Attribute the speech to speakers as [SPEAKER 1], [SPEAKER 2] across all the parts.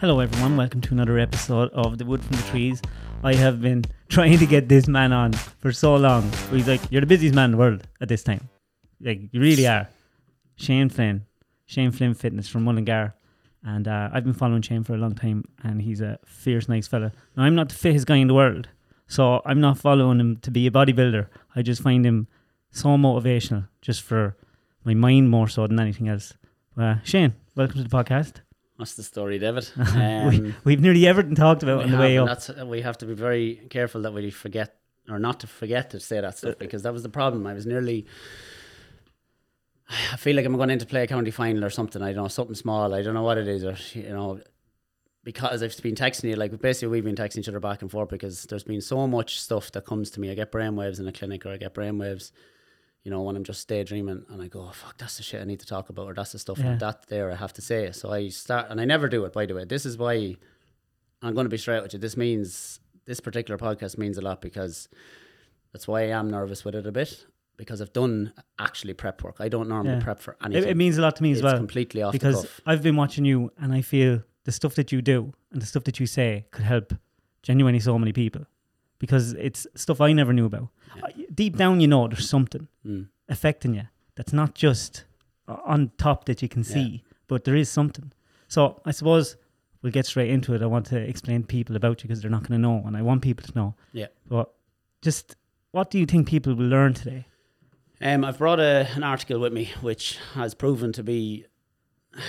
[SPEAKER 1] Hello, everyone. Welcome to another episode of The Wood from the Trees. I have been trying to get this man on for so long. He's like, You're the busiest man in the world at this time. Like, you really are. Shane Flynn, Shane Flynn Fitness from Mullingar. And uh, I've been following Shane for a long time, and he's a fierce, nice fella. Now, I'm not the fittest guy in the world, so I'm not following him to be a bodybuilder. I just find him so motivational, just for my mind more so than anything else. Uh, Shane, welcome to the podcast.
[SPEAKER 2] What's the story, David?
[SPEAKER 1] we, um, we've nearly everything talked about on the way
[SPEAKER 2] have,
[SPEAKER 1] up.
[SPEAKER 2] That's, we have to be very careful that we forget or not to forget to say that stuff uh, uh, because that was the problem. I was nearly. I feel like I'm going in to play a county final or something. I don't know something small. I don't know what it is, or you know, because I've been texting you. Like basically, we've been texting each other back and forth because there's been so much stuff that comes to me. I get brainwaves in a clinic, or I get brainwaves you know, when I'm just daydreaming and I go, oh, fuck, that's the shit I need to talk about, or that's the stuff
[SPEAKER 1] Yeah.
[SPEAKER 2] that there I have to say. So I start, and I never do it, by the way. This is why I'm going to be straight with you. This means, this particular podcast means a lot because that's why I am nervous with it a bit because I've done actually prep work. I don't normally
[SPEAKER 1] Yeah.
[SPEAKER 2] prep for
[SPEAKER 1] It,
[SPEAKER 2] anything.
[SPEAKER 1] it means a lot to me as
[SPEAKER 2] it's
[SPEAKER 1] well
[SPEAKER 2] completely off the
[SPEAKER 1] because. I've been watching you, and I feel the stuff that you do and the stuff that you say could help genuinely so many people because it's stuff I never knew about.
[SPEAKER 2] Yeah.
[SPEAKER 1] Deep down, you know, there's something
[SPEAKER 2] Mm.
[SPEAKER 1] affecting you that's not just on top that you can
[SPEAKER 2] Yeah.
[SPEAKER 1] see, but there is something. So I suppose we'll get straight into it. I want to explain to people about you because they're not going to know, and I want people to know.
[SPEAKER 2] Yeah.
[SPEAKER 1] But just what do you think people will learn today?
[SPEAKER 2] Um, I've brought a, an article with me which has proven to be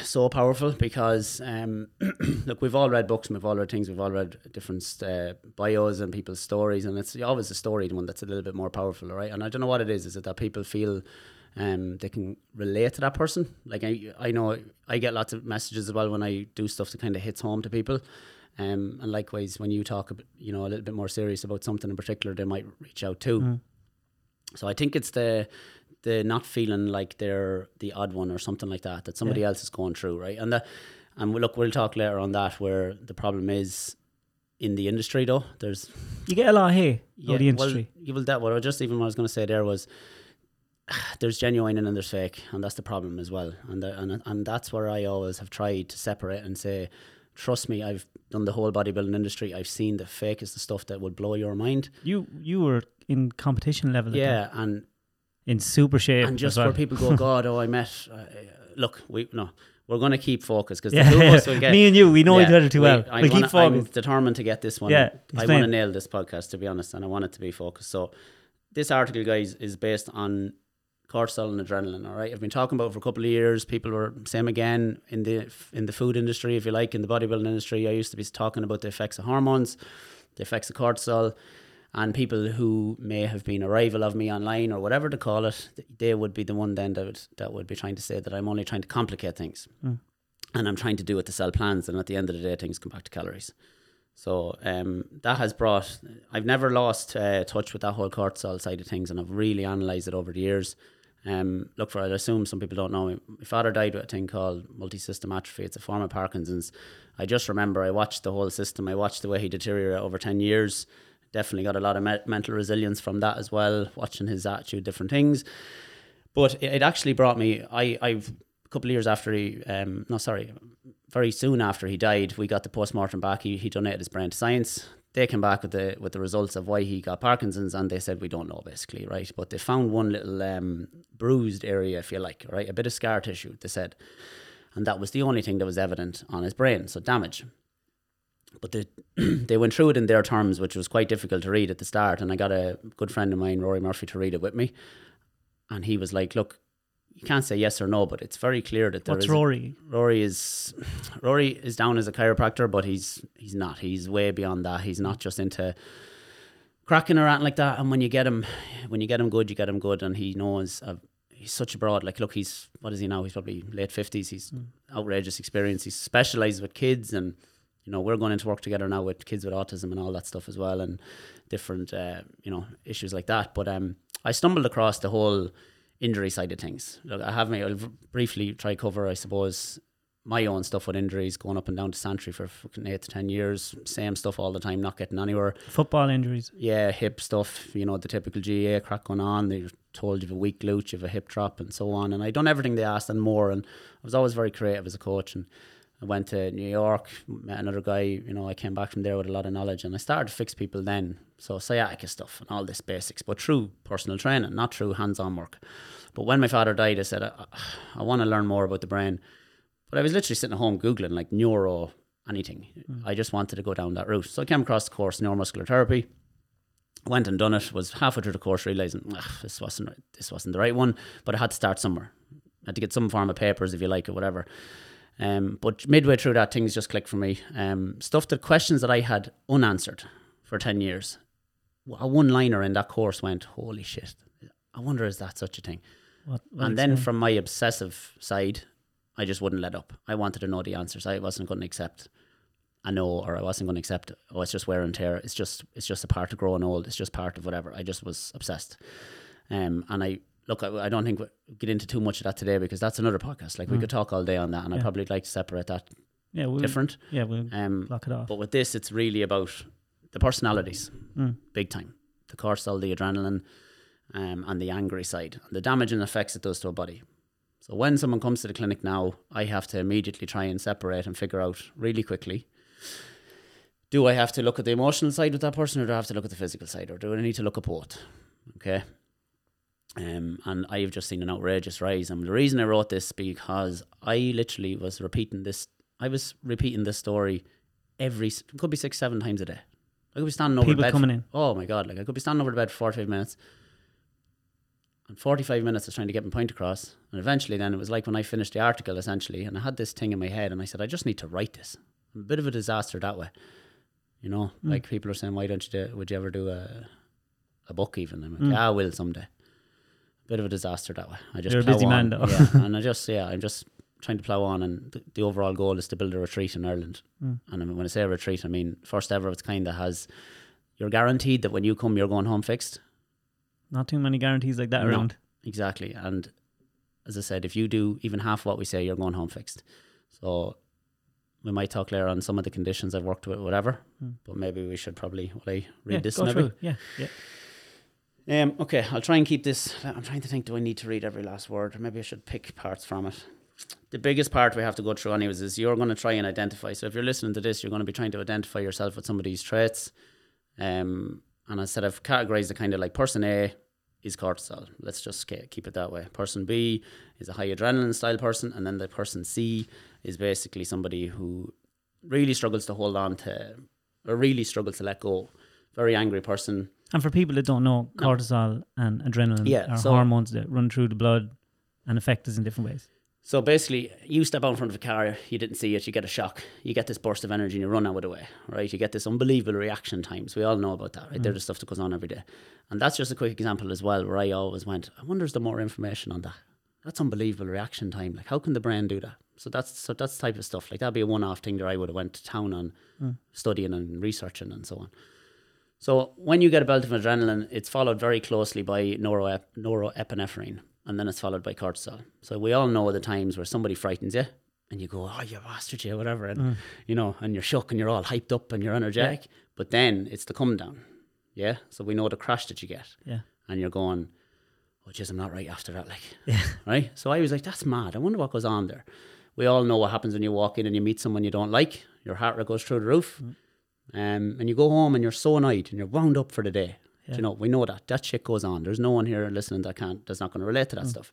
[SPEAKER 2] so powerful because um, look, we've all read books and we've all read things, we've all read different uh, bios and people's stories, and it's always a story the one that's a little bit more powerful, right? And I don't know what it is. Is it that people feel um, they can relate to that person? Like I, I know I get lots of messages as well when I do stuff that kind of hits home to people. Um, and likewise, when you talk, you know, a little bit more serious about something in particular, they might reach out too.
[SPEAKER 1] Mm.
[SPEAKER 2] So I think it's the the not feeling like they're the odd one or something like that that somebody
[SPEAKER 1] Yeah.
[SPEAKER 2] else is going through, right? And the and we look, we'll talk later on that where the problem is in the industry though. There's
[SPEAKER 1] You get a lot of hate out of the
[SPEAKER 2] well,
[SPEAKER 1] industry.
[SPEAKER 2] you will that what I just even what I was going to say there was there's genuine and then there's fake, and that's the problem as well. And the, and and that's where I always have tried to separate and say, trust me, I've done the whole bodybuilding industry. I've seen the fake is the stuff that will blow your mind.
[SPEAKER 1] you you were in competition level.
[SPEAKER 2] Yeah, and
[SPEAKER 1] in super shape.
[SPEAKER 2] and just
[SPEAKER 1] well.
[SPEAKER 2] where people go, God, oh, I met. Uh, look, we no, we're going to keep focused because
[SPEAKER 1] Yeah,
[SPEAKER 2] the two of us will get.
[SPEAKER 1] me and you, we know each other too
[SPEAKER 2] we-
[SPEAKER 1] well.
[SPEAKER 2] Wanna,
[SPEAKER 1] keep
[SPEAKER 2] I'm determined to get this one.
[SPEAKER 1] Yeah,
[SPEAKER 2] I want to nail this podcast to be honest, and I want it to be focused. So, this article, guys, is based on cortisol and adrenaline. All right, I've been talking about it for a couple of years. People were same again in the in the food industry, if you like, in the bodybuilding industry. I used to be talking about the effects of hormones, the effects of cortisol. And people who may have been a rival of me online or whatever to call it, they would be the one then that would, that would be trying to say that I'm only trying to complicate things
[SPEAKER 1] Mm.
[SPEAKER 2] and I'm trying to do it to sell plans. And at the end of the day, things come back to calories. So um, that has brought. I've never lost uh, touch with that whole cortisol side of things, and I've really analysed it over the years. Um, look for. I assume some people don't know. Me. My father died with a thing called multi-system atrophy. It's a form of Parkinson's. I just remember I watched the whole system. I watched the way he deteriorated over ten years. Definitely got a lot of me- mental resilience from that as well. Watching his attitude, different things. But it, it actually brought me. I I've a couple of years after he. Um, no, sorry, very soon after he died, we got the post mortem back. He he donated his brain to science. They came back with the with the results of why he got Parkinson's, and they said we don't know basically, right? But they found one little um, bruised area, if you like, right, a bit of scar tissue. They said, and that was the only thing that was evident on his brain, so damage. But they they went through it in their terms, which was quite difficult to read at the start. And I got a good friend of mine, Rory Murphy, to read it with me, and he was like, "Look, you can't say yes or no, but it's very clear that there
[SPEAKER 1] What's
[SPEAKER 2] is
[SPEAKER 1] Rory?
[SPEAKER 2] Rory is Rory is down as a chiropractor, but he's he's not. He's way beyond that. He's not just into cracking or anything like that. And when you get him, when you get him good, you get him good, and he knows. Uh, he's such a broad. Like, look, he's what is he now? He's probably late fifties. He's outrageous experience. He's specialized with kids, and you know we're going into work together now with kids with autism and all that stuff as well, and different uh, you know issues like that. But um, I stumbled across the whole injury side of things. Look, I have me. I'll briefly try cover, I suppose, my own stuff with injuries, going up and down to Santry for fucking eight to ten years, same stuff all the time, not getting anywhere.
[SPEAKER 1] Football injuries.
[SPEAKER 2] Yeah, hip stuff, you know, the typical GAA crack going on. They told you have a weak glute, you have a hip drop, and so on. And I done everything they asked and more. And I was always very creative as a coach. And I went to New York, met another guy. You know, I came back from there with a lot of knowledge, and I started to fix people then. So sciatica stuff and all this basics, but through personal training, not through hands-on work. But when my father died, I said I, I want to learn more about the brain. But I was literally sitting at home googling like neuro anything. Mm. I just wanted to go down that route. So I came across the course neuromuscular therapy. Went and done it. Was halfway through the course realizing "Ugh, this wasn't right- this wasn't the right one. But I had to start somewhere. I had to get some form of papers if you like or whatever. Um, but midway through that, things just clicked for me. Um, stuff that questions that I had unanswered for ten years. A one liner in that course went, "Holy shit! I wonder is that such a thing?"
[SPEAKER 1] What, what
[SPEAKER 2] and then from my obsessive side, I just wouldn't let up. I wanted to know the answers. I wasn't going to accept a no, or I wasn't going to accept. Oh, it's just wear and tear. It's just it's just a part of growing old. It's just part of whatever. I just was obsessed. Um, and I look. I, I don't think we'll get into too much of that today because that's another podcast. Like we
[SPEAKER 1] Mm.
[SPEAKER 2] could talk all day on that, and I
[SPEAKER 1] Yeah.
[SPEAKER 2] probably like to separate that
[SPEAKER 1] yeah, we'll,
[SPEAKER 2] different.
[SPEAKER 1] Yeah, we'll
[SPEAKER 2] Um,
[SPEAKER 1] block it off.
[SPEAKER 2] but with this, it's really about the personalities,
[SPEAKER 1] Mm.
[SPEAKER 2] big time. The cortisol, the adrenaline, um, and the angry side, and the damage and effects it does to a body. So when someone comes to the clinic now, I have to immediately try and separate and figure out really quickly. Do I have to look at the emotional side with that person, or do I have to look at the physical side, or do I need to look at both? Okay. Um, and I have just seen an outrageous rise. And the reason I wrote this because I literally was repeating this. I was repeating this story every could be six, seven times a day. I could be standing over
[SPEAKER 1] People
[SPEAKER 2] the bed.
[SPEAKER 1] coming
[SPEAKER 2] for-
[SPEAKER 1] in.
[SPEAKER 2] Oh my god! Like I could be standing over the bed for forty-five minutes, and forty-five minutes is trying to get my point across. And eventually, then it was like when I finished the article, essentially, and I had this thing in my head, and I said, I just need to write this. I'm a bit of a disaster that way, you know.
[SPEAKER 1] Mm.
[SPEAKER 2] Like people are saying, why don't you do? Would you ever do a a book even? I'm like,
[SPEAKER 1] Mm.
[SPEAKER 2] yeah, I will someday. Bit of a disaster that way. I just
[SPEAKER 1] You're a busy man,
[SPEAKER 2] on.
[SPEAKER 1] though.
[SPEAKER 2] yeah, and I just yeah, I'm just trying to plow on, and the, the overall goal is to build a retreat in Ireland.
[SPEAKER 1] Mm.
[SPEAKER 2] And I mean, when I say a retreat, I mean first ever of its kind that has. You're guaranteed that when you come, you're going home fixed.
[SPEAKER 1] Not too many guarantees like that
[SPEAKER 2] No.
[SPEAKER 1] around.
[SPEAKER 2] Exactly. And as I said, if you do even half what we say, you're going home fixed. So we might talk later on some of the conditions I've worked with, whatever.
[SPEAKER 1] Mm.
[SPEAKER 2] But maybe we should probably will I read
[SPEAKER 1] yeah,
[SPEAKER 2] this
[SPEAKER 1] go
[SPEAKER 2] maybe.
[SPEAKER 1] Yeah, yeah.
[SPEAKER 2] Um, okay, I'll try and keep this. I'm trying to think. Do I need to read every last word, or maybe I should pick parts from it? The biggest part we have to go through, anyways, is you're going to try and identify. So if you're listening to this, you're going to be trying to identify yourself with some of these traits. Um, and instead of categorize the kind of like person A is cortisol. Let's just keep it that way. Person B is a high adrenaline style person, and then the person C is basically somebody who really struggles to hold on to, or really struggles to let go. Very angry person.
[SPEAKER 1] And for people that don't know,
[SPEAKER 2] No.
[SPEAKER 1] cortisol and adrenaline
[SPEAKER 2] Yeah,
[SPEAKER 1] are
[SPEAKER 2] so-
[SPEAKER 1] hormones that run through the blood and affect us in different ways.
[SPEAKER 2] So basically, you step out in front of a car, you didn't see it, you get a shock, you get this burst of energy, and you run out of the way, right? You get this unbelievable reaction times. We all know about that, right? They're the stuff that goes on every day. And that's just a quick example as well, where I always went, I wonder is there more information on that? That's unbelievable reaction time. Like, how can the brain do that? So that's so that's the type of stuff. Like that'd be a one-off thing that I would have went to town on,
[SPEAKER 1] Mm.
[SPEAKER 2] studying and researching and so on. So when you get a belt of adrenaline, it's followed very closely by neuro neuroepinephrine, and then it's followed by cortisol. So we all know the times where somebody frightens you, and you go, "Oh, you bastard, you," whatever, and
[SPEAKER 1] Mm.
[SPEAKER 2] you know, and you're shook and you're all hyped up and you're energetic. But then it's the come down, yeah. So we know the crash that you get,
[SPEAKER 1] Yeah.
[SPEAKER 2] and you're going, "Oh, jeez, I'm not right after that." Like,
[SPEAKER 1] Yeah.
[SPEAKER 2] right? So I was like, that's mad. I wonder what goes on there. We all know what happens when you walk in and you meet someone you don't like. Your heart rate goes through the roof.
[SPEAKER 1] Mm.
[SPEAKER 2] Um, and you go home and you're so annoyed and you're wound up for the day.
[SPEAKER 1] Yeah.
[SPEAKER 2] You know, we know that. That shit goes on. There's no one here listening that can't that's not going to relate to that
[SPEAKER 1] Mm.
[SPEAKER 2] stuff.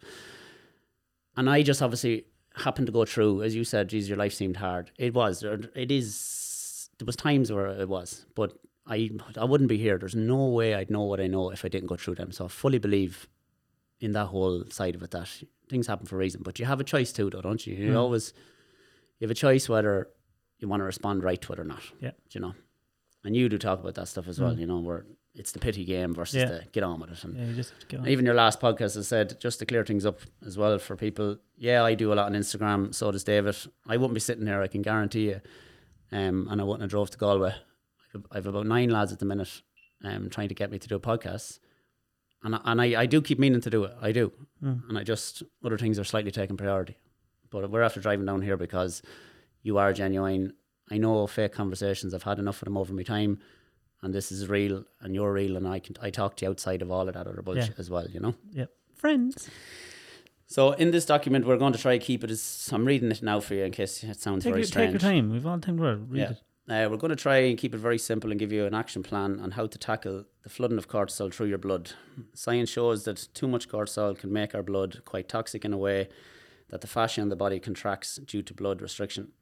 [SPEAKER 2] And I just obviously happened to go through, as you said, geez, your life seemed hard. It was. It is there was times where it was, but I I wouldn't be here. There's no way I'd know what I know if I didn't go through them. So I fully believe in that whole side of it that things happen for a reason. But you have a choice too, though, don't you? You
[SPEAKER 1] Mm.
[SPEAKER 2] always you have a choice whether you want to respond right to it or not.
[SPEAKER 1] Yeah.
[SPEAKER 2] Do you know, and you do talk about that stuff as well.
[SPEAKER 1] Mm.
[SPEAKER 2] You know, where it's the pity game versus
[SPEAKER 1] Yeah.
[SPEAKER 2] the get on with it. And
[SPEAKER 1] Yeah, you just have to get on.
[SPEAKER 2] even your last podcast I said just to clear things up as well for people. Yeah, I do a lot on Instagram. So does David. I wouldn't be sitting here. I can guarantee you. Um, and I wouldn't have drove to Galway. I've, I've about nine lads at the minute, um, trying to get me to do a podcast, and I, and I, I do keep meaning to do it. I do,
[SPEAKER 1] Mm.
[SPEAKER 2] and I just other things are slightly taking priority. But we're after driving down here because you are genuine. I know fake conversations. I've had enough of them over my time, and this is real, and you're real, and I can I talk to you outside of all of that other bullshit as well. You know.
[SPEAKER 1] Yeah. Friends.
[SPEAKER 2] So in this document, we're going to try to keep it as I'm reading it now for you in case it sounds
[SPEAKER 1] Take
[SPEAKER 2] very
[SPEAKER 1] your, take
[SPEAKER 2] strange.
[SPEAKER 1] your time. We've all time to read
[SPEAKER 2] Yeah.
[SPEAKER 1] it.
[SPEAKER 2] Uh, we're going to try and keep it very simple and give you an action plan on how to tackle the flooding of cortisol through your blood. Science shows that too much cortisol can make our blood quite toxic in a way that the fascia in the body contracts due to blood restriction.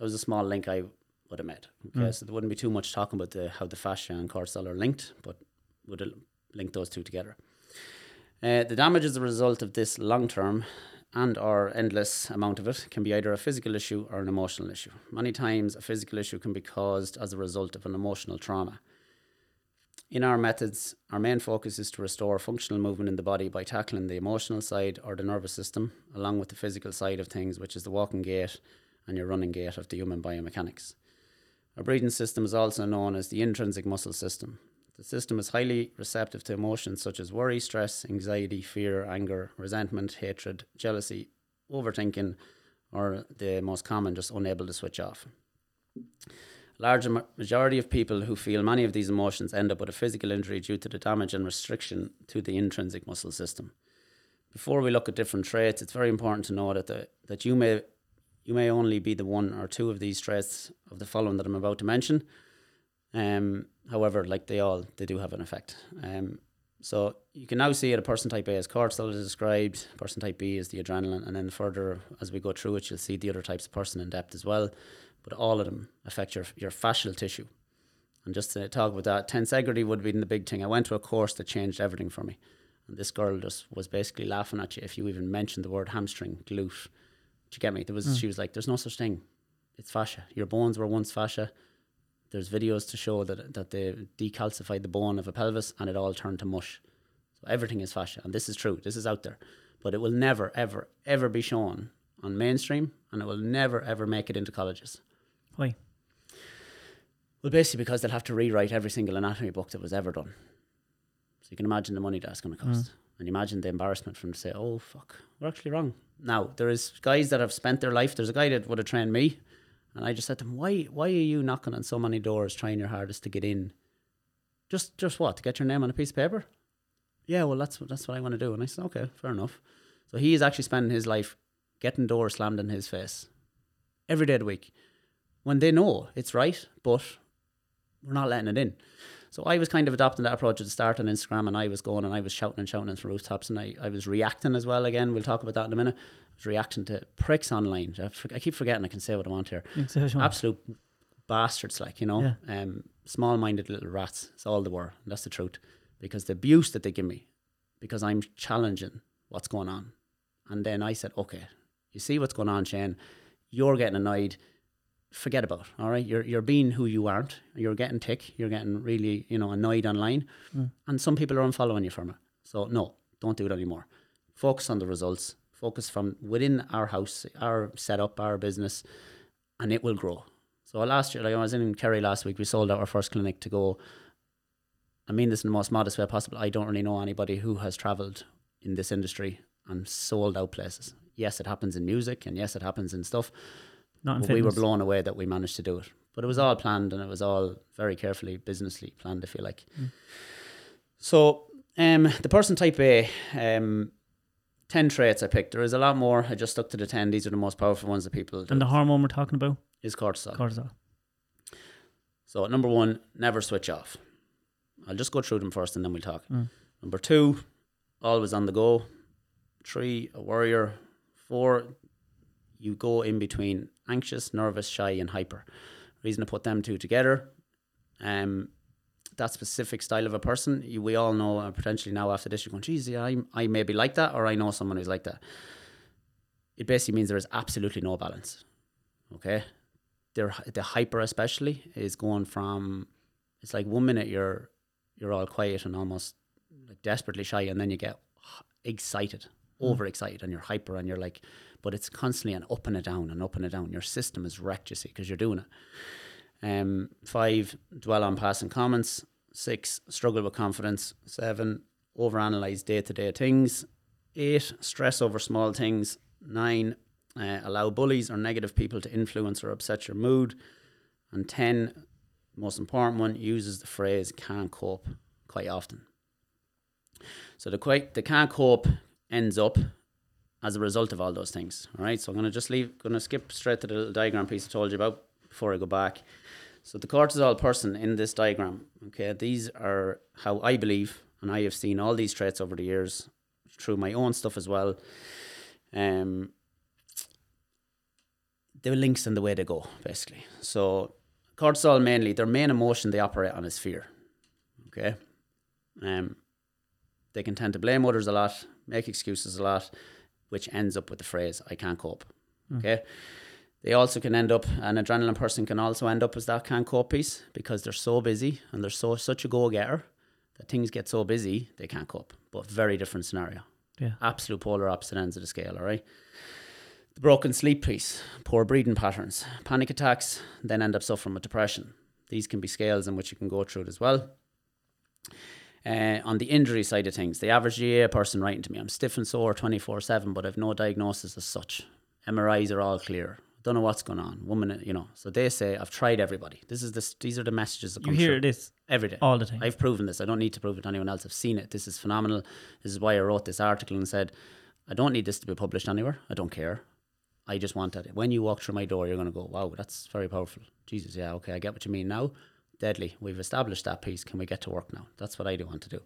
[SPEAKER 2] That was a small link I would have made. Okay,
[SPEAKER 1] Mm.
[SPEAKER 2] so there wouldn't be too much talking about the, how the fascia and cortisol are linked, but would have linked those two together. Uh, the damage as a result of this long term and or endless amount of it can be either a physical issue or an emotional issue. Many times a physical issue can be caused as a result of an emotional trauma. In our methods, our main focus is to restore functional movement in the body by tackling the emotional side or the nervous system, along with the physical side of things, which is the walking gait and your running gait of the human biomechanics. Our breathing system is also known as the intrinsic muscle system. The system is highly receptive to emotions such as worry, stress, anxiety, fear, anger, resentment, hatred, jealousy, overthinking, or the most common, just unable to switch off. A large majority of people who feel many of these emotions end up with a physical injury due to the damage and restriction to the intrinsic muscle system. Before we look at different traits, it's very important to know that the, that you may you may only be the one or two of these traits of the following that I'm about to mention. Um, however, like they all, they do have an effect. Um, so you can now see it. A person type A is cortisol is described. Person type B is the adrenaline, and then further as we go through it, you'll see the other types of person in depth as well. But all of them affect your your fascial tissue. And just to talk about that, tensegrity would be the big thing. I went to a course that changed everything for me. And this girl just was basically laughing at you if you even mentioned the word hamstring, glute. Do you get me? There was hmm. she was like, "There's no such thing. It's fascia. Your bones were once fascia. There's videos to show that that they decalcified the bone of a pelvis and it all turned to mush. So everything is fascia, and this is true. This is out there, but it will never, ever, ever be shown on mainstream, and it will never, ever make it into colleges.
[SPEAKER 1] Why?
[SPEAKER 2] Well, basically because they'll have to rewrite every single anatomy book that was ever done. So you can imagine the money that's going to hmm. cost. And imagine the embarrassment from to say, oh, fuck, we're actually wrong. Now, there is guys that have spent their life. There's a guy that would have trained me. And I just said to him, why, why are you knocking on so many doors, trying your hardest to get in? Just, just what? To get your name on a piece of paper? Yeah, well, that's, that's what I want to do. And I said, okay, fair enough. So he is actually spending his life getting doors slammed in his face every day of the week when they know it's right, but we're not letting it in. So I was kind of adopting that approach at the start on Instagram, and I was going and I was shouting and shouting from rooftops, and I, I was reacting as well. Again, we'll talk about that in a minute. I was reacting to pricks online. I, for- I keep forgetting I can say what I want here.
[SPEAKER 1] You can say what you want.
[SPEAKER 2] Absolute bastards, like you know,
[SPEAKER 1] Yeah.
[SPEAKER 2] um, small-minded little rats. That's all they were. And that's the truth, because the abuse that they give me, because I'm challenging what's going on, and then I said, okay, you see what's going on, Shane. You're getting annoyed forget about. All right, you're you're being who you aren't. You're getting tick. You're getting really you know annoyed online, hmm. and some people are unfollowing you from it. So no, don't do it anymore. Focus on the results. Focus from within our house, our setup, our business, and it will grow. So last year, like I was in Kerry last week, we sold out our first clinic to go. I mean this in the most modest way possible. I don't really know anybody who has travelled in this industry and sold out places. Yes, it happens in music, and yes, it happens in stuff
[SPEAKER 1] Not in
[SPEAKER 2] but we were blown away that we managed to do it. But it was all planned and it was all very carefully, businessly planned, I feel like. So, um, the person type A, um, 10 traits I picked. There is a lot more. I just stuck to the 10. These are the most powerful ones that people
[SPEAKER 1] And the hormone we're talking about,
[SPEAKER 2] is cortisol.
[SPEAKER 1] cortisol.
[SPEAKER 2] So, number one, never switch off. I'll just go through them first and then we'll talk.
[SPEAKER 1] Mm.
[SPEAKER 2] Number two, always on the go. Three, a warrior. Four, you go in between anxious, nervous, shy, and hyper. Reason to put them two together. Um, that specific style of a person, you, we all know, uh, potentially now after this, you're going, geez, yeah, I, I may be like that, or I know someone who's like that. It basically means there is absolutely no balance. Okay? They're, the hyper, especially, is going from, it's like one minute you're you're all quiet and almost like desperately shy, and then you get excited, overexcited, and you're hyper, and you're like, but it's constantly an up and a down and up and a down. Your system is wrecked, you see, because you're doing it. Um, five, dwell on passing comments. Six, struggle with confidence. Seven, overanalyze day to day things. Eight, stress over small things. Nine, uh, allow bullies or negative people to influence or upset your mood. And 10, most important one, uses the phrase can't cope quite often. So the quite the can't cope ends up as a result of all those things. All right, so I'm going to just leave, going to skip straight to the little diagram piece I told you about before I go back. So the cortisol person in this diagram, okay, these are how I believe, and I have seen all these traits over the years through my own stuff as well. Um, the links and the way they go, basically. So cortisol mainly, their main emotion they operate on is fear. Okay. Um, they can tend to blame others a lot, make excuses a lot, which ends up with the phrase "I can't cope." Hmm. Okay. They also can end up, an adrenaline person can also end up as that can't cope piece because they're so busy and they're so such a go getter that things get so busy they can't cope. But very different scenario.
[SPEAKER 1] Yeah.
[SPEAKER 2] Absolute polar opposite ends of the scale. All right. The broken sleep piece, poor breathing patterns, panic attacks, then end up suffering with depression. These can be scales in which you can go through it as well. Uh, on the injury side of things, the average GA person writing to me, I'm stiff and sore 24 7, but I've no diagnosis as such. MRIs are all clear. Don't know what's going on. Woman, you know. So they say, I've tried everybody. This is this. These are the messages that
[SPEAKER 1] You
[SPEAKER 2] come
[SPEAKER 1] hear
[SPEAKER 2] through
[SPEAKER 1] this
[SPEAKER 2] every day.
[SPEAKER 1] all the time.
[SPEAKER 2] I've proven this. I don't need to prove it to anyone else. I've seen it. This is phenomenal. This is why I wrote this article and said, I don't need this to be published anywhere. I don't care. I just want that. When you walk through my door, you're going to go, wow, that's very powerful. Jesus, yeah, okay, I get what you mean now. Deadly. We've established that piece. Can we get to work now? That's what I do want to do.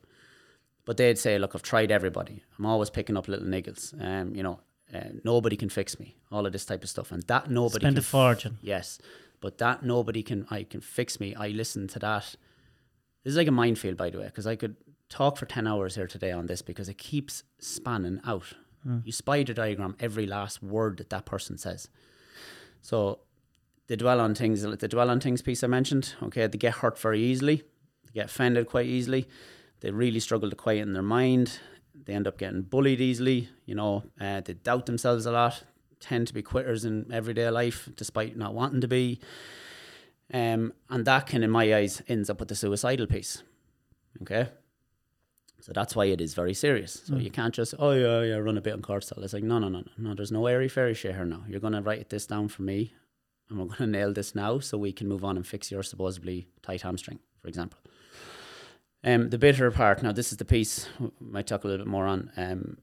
[SPEAKER 2] But they'd say, look, I've tried everybody. I'm always picking up little niggles. Um, you know, uh, nobody can fix me. All of this type of stuff, and that nobody
[SPEAKER 1] Spend
[SPEAKER 2] can
[SPEAKER 1] a fortune.
[SPEAKER 2] Yes, but that nobody can. I can fix me. I listen to that. This is like a minefield, by the way, because I could talk for ten hours here today on this because it keeps spanning out. You spider diagram every last word that that person says. So they dwell on things. The dwell on things piece I mentioned. Okay, they get hurt very easily. They get offended quite easily. They really struggle to quieten their mind. They end up getting bullied easily. You know, uh, they doubt themselves a lot. Tend to be quitters in everyday life, despite not wanting to be. Um, and that can, in my eyes, ends up with the suicidal piece. Okay. So that's why it is very serious. So you can't just, oh yeah, yeah, run a bit on cortisol. It's like, no, no, no, no, no. There's no airy fairy shit here now. You're gonna write this down for me, and we're gonna nail this now, so we can move on and fix your supposedly tight hamstring, for example. Um, the bitter part. Now, this is the piece we might talk a little bit more on. Um,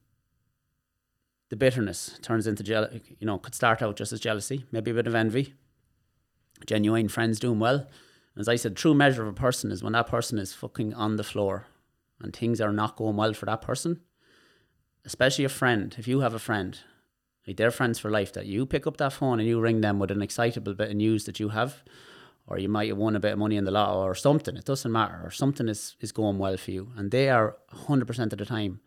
[SPEAKER 2] the bitterness turns into jeal- you know could start out just as jealousy, maybe a bit of envy. Genuine friends doing well. As I said, true measure of a person is when that person is fucking on the floor and things are not going well for that person. Especially a friend. If you have a friend, like they're friends for life, that you pick up that phone and you ring them with an excitable bit of news that you have, or you might have won a bit of money in the lotto or something. It doesn't matter. Or something is, is going well for you. And they are 100% of the time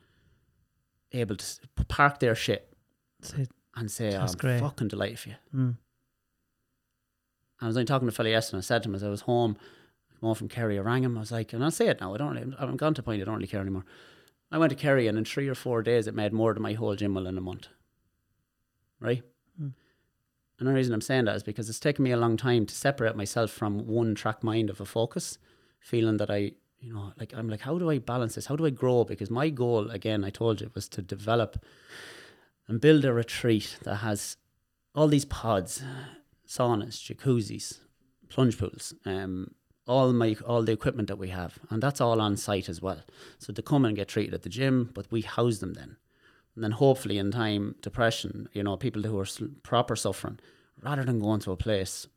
[SPEAKER 2] able to park their shit
[SPEAKER 1] Say,
[SPEAKER 2] and say, I'm
[SPEAKER 1] great.
[SPEAKER 2] fucking delighted for you.
[SPEAKER 1] mm,
[SPEAKER 2] I was only talking to a fella yesterday and I said to him as I was home, home from Kerry, I rang him. I was like, and I'll say it now, I don't really, I'm gone to point I don't really care anymore. I went to Kerry and in three or four days it made more than my whole gym will in a month. Right?
[SPEAKER 1] Mm.
[SPEAKER 2] And the reason I'm saying that is because it's taken me a long time to separate myself from one track mind of a focus, feeling that I, you know, like I'm like, how do I balance this? How do I grow? Because my goal, again, I told you, was to develop and build a retreat that has all these pods, saunas, jacuzzis, plunge pools, um, all my all the equipment that we have, and that's all on site as well. So they come and get treated at the gym, but we house them then, and then hopefully in time, depression, you know, people who are proper suffering, rather than going to a place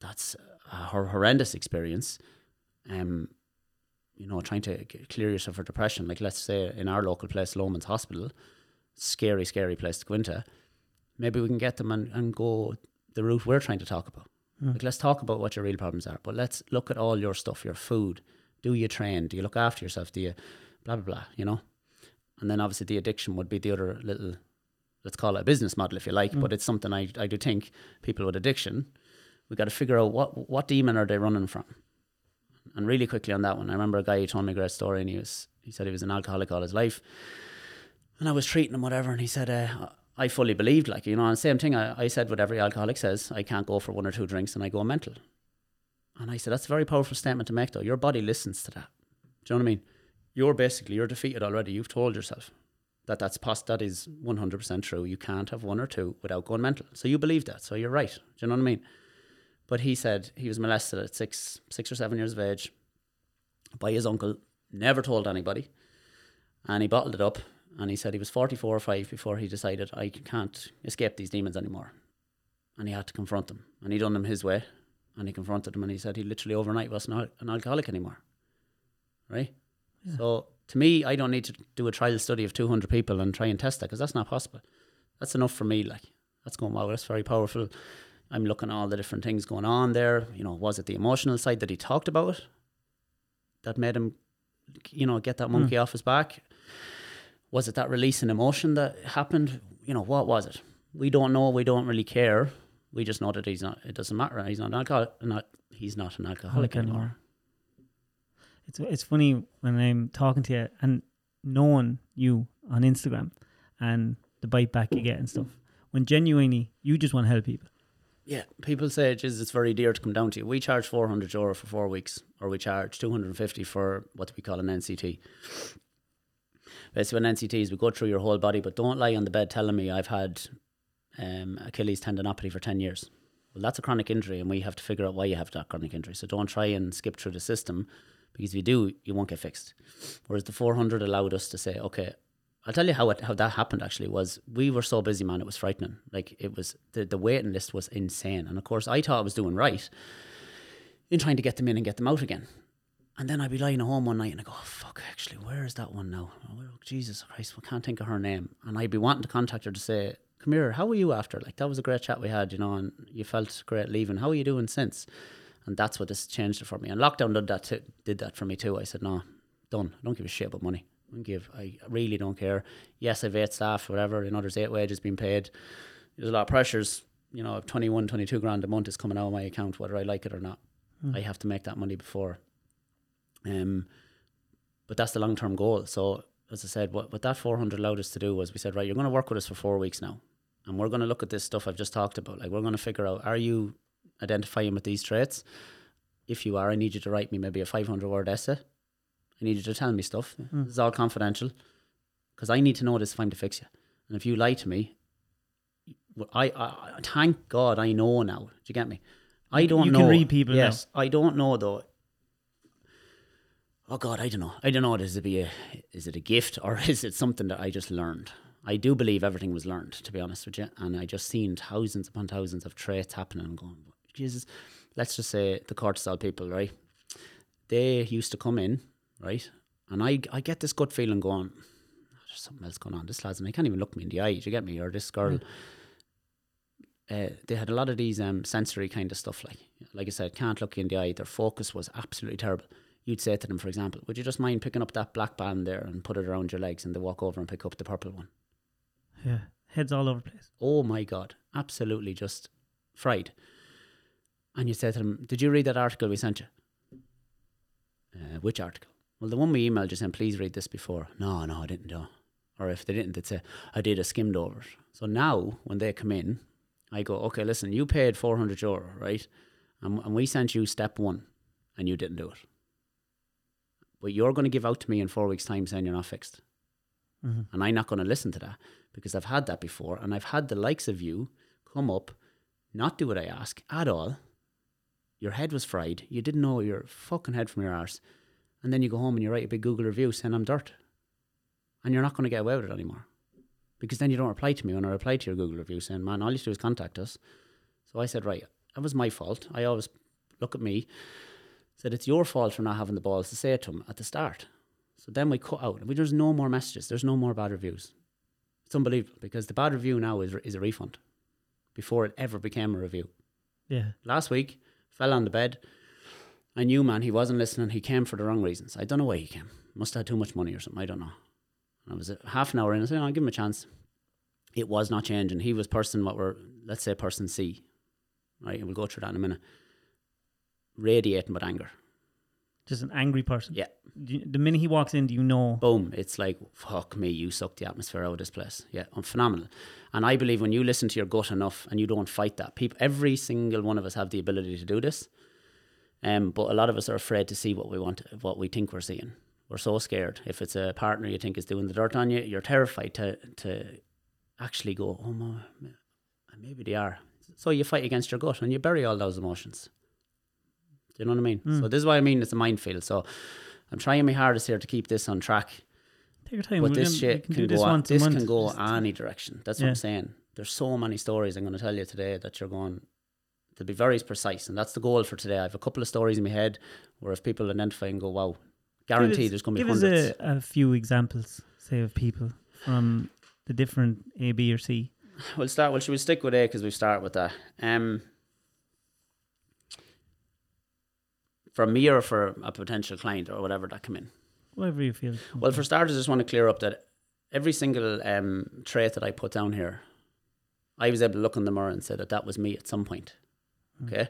[SPEAKER 2] that's a horrendous experience, um, you know, trying to clear yourself for depression. Like let's say in our local place, Loman's Hospital, scary, scary place to go into. Maybe we can get them and, and go the route we're trying to talk about.
[SPEAKER 1] Mm.
[SPEAKER 2] Like let's talk about what your real problems are, but let's look at all your stuff, your food. Do you train? Do you look after yourself? Do you blah blah blah? You know, and then obviously the addiction would be the other little, let's call it a business model if you like,
[SPEAKER 1] Mm.
[SPEAKER 2] but it's something I I do think people with addiction, we got to figure out what what demon are they running from. And really quickly on that one, I remember a guy who told me a great story, and he was he said he was an alcoholic all his life, and I was treating him whatever, and he said, uh, I fully believed, like you know, and same thing I, I said what every alcoholic says, I can't go for one or two drinks and I go mental. And I said that's a very powerful statement to make, though. Your body listens to that. Do you know what I mean? You're basically you're defeated already. You've told yourself that that's pos- that is one hundred percent true. You can't have one or two without going mental. So you believe that. So you're right. Do you know what I mean? But he said he was molested at six six or seven years of age by his uncle. Never told anybody, and he bottled it up. And he said he was 44 or 5 before he decided, I can't escape these demons anymore. And he had to confront them. And he done them his way. And he confronted them and he said he literally overnight wasn't an alcoholic anymore. Right?
[SPEAKER 1] Yeah.
[SPEAKER 2] So to me, I don't need to do a trial study of 200 people and try and test that because that's not possible. That's enough for me. Like, that's going, wow, that's very powerful. I'm looking at all the different things going on there. You know, was it the emotional side that he talked about that made him, you know, get that hmm. monkey off his back? Was it that release in emotion that happened? You know, what was it? We don't know. We don't really care. We just know that he's not. It doesn't matter. He's not an alcoholic. Not he's not an alcoholic
[SPEAKER 1] Alcoholic
[SPEAKER 2] anymore.
[SPEAKER 1] anymore. It's it's funny when I'm talking to you and knowing you on Instagram and the bite back you get and stuff. When genuinely you just want to help people.
[SPEAKER 2] Yeah, people say "Jeez, it's very dear to come down to you. We charge 400 euro for four weeks, or we charge 250 for what we call an NCT. Basically, an NCT is we go through your whole body, but don't lie on the bed telling me I've had um, Achilles tendinopathy for 10 years. Well, that's a chronic injury, and we have to figure out why you have that chronic injury. So don't try and skip through the system, because if you do, you won't get fixed. Whereas the 400 allowed us to say, okay, I'll tell you how it, how that happened. Actually, was we were so busy, man. It was frightening. Like it was the the waiting list was insane. And of course, I thought I was doing right in trying to get them in and get them out again. And then I'd be lying at home one night and I go, oh, fuck, actually, where is that one now? Oh, Jesus Christ, I can't think of her name. And I'd be wanting to contact her to say, come here, how are you after? Like, that was a great chat we had, you know, and you felt great leaving. How are you doing since? And that's what this changed it for me. And lockdown did that, too, did that for me too. I said, no, done. I don't give a shit about money. I don't give, I really don't care. Yes, I've eight staff, whatever, you know, there's eight wages being paid. There's a lot of pressures. You know, 21, 22 grand a month is coming out of my account, whether I like it or not. I have to make that money before. Um, but that's the long term goal. So as I said, what, what that 400 allowed us to do was we said, right, you're going to work with us for four weeks now. And we're going to look at this stuff I've just talked about. Like, we're going to figure out, are you identifying with these traits? If you are, I need you to write me maybe a 500 word essay. I need you to tell me stuff.
[SPEAKER 1] Mm.
[SPEAKER 2] Is all confidential because I need to know this if I'm to fix you. And if you lie to me, I, I thank God I know now. Do you get me? I don't
[SPEAKER 1] You
[SPEAKER 2] know.
[SPEAKER 1] You can read people now.
[SPEAKER 2] Yes, I don't know though. Oh God, I don't know. I don't know. Is it be a is it a gift or is it something that I just learned? I do believe everything was learned, to be honest with you. And I just seen thousands upon thousands of traits happening and going, Jesus, let's just say the cortisol people, right? They used to come in, right? And I I get this gut feeling going, there's something else going on. This lad's and I can't even look me in the eye, do you get me? Or this girl. Uh, they had a lot of these um, sensory kind of stuff, like like I said, can't look you in the eye. Their focus was absolutely terrible. You'd say to them, for example, "Would you just mind picking up that black band there and put it around your legs?" And they walk over and pick up the purple one.
[SPEAKER 1] Yeah. Heads all over the place.
[SPEAKER 2] Oh my god, absolutely just fried. And you say to them, "Did you read that article we sent you?" Uh, which article? Well, the one we emailed you saying, "Please read this before." No, no, I didn't do. Or if they didn't, they'd say, "I did. I skimmed over it." So now, when they come in, I go, "Okay, listen, you paid four hundred euro, right? And, and we sent you step one, and you didn't do it. But you're going to give out to me in four weeks' time saying you're not fixed."
[SPEAKER 1] Mm-hmm.
[SPEAKER 2] And I'm not going to listen to that because I've had that before. And I've had the likes of you come up, not do what I ask at all. Your head was fried. You didn't know your fucking head from your arse. And then you go home and you write a big Google review saying I'm dirt. And you're not going to get away with it anymore. Because then you don't reply to me when I reply to your Google review saying, man, all you do is contact us. So I said, right, that was my fault. I always look at me, said, it's your fault for not having the balls to say it to him at the start. So then we cut out. We, there's no more messages. There's no more bad reviews. It's unbelievable because the bad review now is, is a refund before it ever became a review.
[SPEAKER 1] Yeah.
[SPEAKER 2] Last week, fell on the bed. I knew, man, he wasn't listening. He came for the wrong reasons. I don't know why he came. Must have had too much money or something. I don't know. And I was half an hour in. I said, I'll give him a chance. It was not changing. He was person what we're, let's say, person C. Right, and we'll go through that in a minute. Radiating with anger.
[SPEAKER 1] Just an angry person.
[SPEAKER 2] Yeah.
[SPEAKER 1] You- the minute he walks in, do you know?
[SPEAKER 2] boom, it's like, fuck me, you suck the atmosphere out of this place. Yeah, I'm phenomenal. And I believe when you listen to your gut enough and you don't fight that, people, every single one of us have the ability to do this. Um, but a lot of us are afraid to see what we want, what we think we're seeing. We're so scared. If it's a partner you think is doing the dirt on you, you're terrified to to actually go, oh my, maybe they are. So you fight against your gut and you bury all those emotions. Do you know what I mean? So this is why I mean it's a minefield. So I'm trying my hardest here to keep this on track.
[SPEAKER 1] Take your time.
[SPEAKER 2] But this
[SPEAKER 1] gonna-
[SPEAKER 2] shit
[SPEAKER 1] can
[SPEAKER 2] can,
[SPEAKER 1] this
[SPEAKER 2] go.
[SPEAKER 1] once a
[SPEAKER 2] this can go any direction. That's what I'm saying. There's so many stories I'm going to tell you today that you're going. To be very precise, and that's the goal for today. I have a couple of stories in my head where if people identify and go, "Wow," guaranteed there's going to be
[SPEAKER 1] Give
[SPEAKER 2] hundreds.
[SPEAKER 1] us a, a few examples, say, of people from the different A, B, or C.
[SPEAKER 2] We'll start. Well, should we stick with A because we start with that? Um, for me or for a potential client or whatever that come in.
[SPEAKER 1] Whatever you feel.
[SPEAKER 2] Well, for starters, I just want to clear up that every single um, trait that I put down here, I was able to look in the mirror and say that that was me at some point. Okay.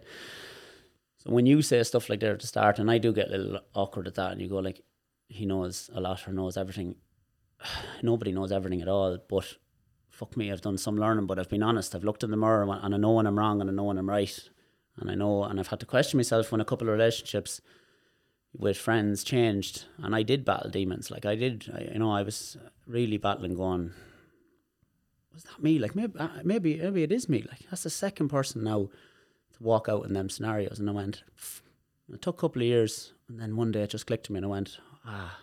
[SPEAKER 2] So when you say stuff like that at the start, and I do get a little awkward at that, and you go like, he knows a lot or knows everything. Nobody knows everything at all, but fuck me, I've done some learning, but I've been honest. I've looked in the mirror and I know when I'm wrong and I know when I'm right. And I know, and I've had to question myself when a couple of relationships with friends changed and I did battle demons. Like I did, I, you know, I was really battling going, was that me? Like maybe, uh, maybe, maybe it is me. Like that's the second person now to walk out in them scenarios. And I went, And it took a couple of years and then one day it just clicked to me and I went, ah.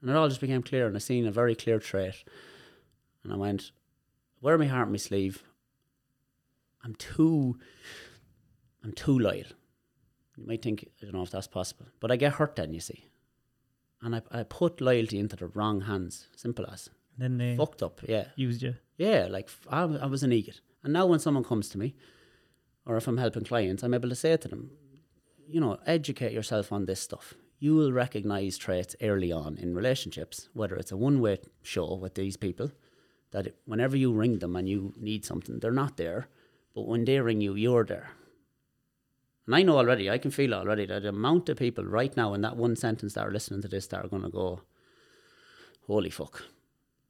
[SPEAKER 2] And it all just became clear and I seen a very clear trait. And I went, wear my heart on my sleeve. I'm too, I'm too loyal. You might think, I don't know if that's possible, but I get hurt then, you see. And I, I put loyalty into the wrong hands. Simple as.
[SPEAKER 1] Then they
[SPEAKER 2] Fucked up, yeah.
[SPEAKER 1] used you.
[SPEAKER 2] Yeah, like I, I was an egot. And now when someone comes to me, or if I'm helping clients, I'm able to say to them, you know, educate yourself on this stuff. You will recognize traits early on in relationships, whether it's a one way show with these people, that it, whenever you ring them and you need something, they're not there. But when they ring you, you're there. And I know already, I can feel already that the amount of people right now in that one sentence that are listening to this that are going to go, holy fuck.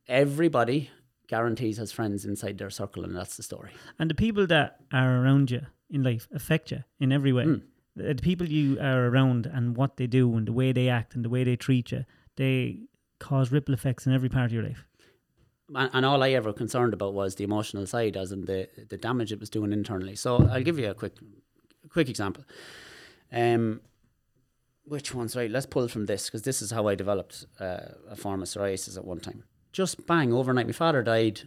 [SPEAKER 2] Everybody guarantees has friends inside their circle, and that's the story.
[SPEAKER 1] And the people that are around you in life affect you in every way.
[SPEAKER 2] Mm.
[SPEAKER 1] The, the people you are around and what they do and the way they act and the way they treat you, they cause ripple effects in every part of your life.
[SPEAKER 2] And, and all I ever concerned about was the emotional side, as in the the damage it was doing internally. So I'll give you a quick quick example. Um, which one's right? Let's pull from this because this is how I developed uh, a form of psoriasis at one time. Just bang overnight. My father died.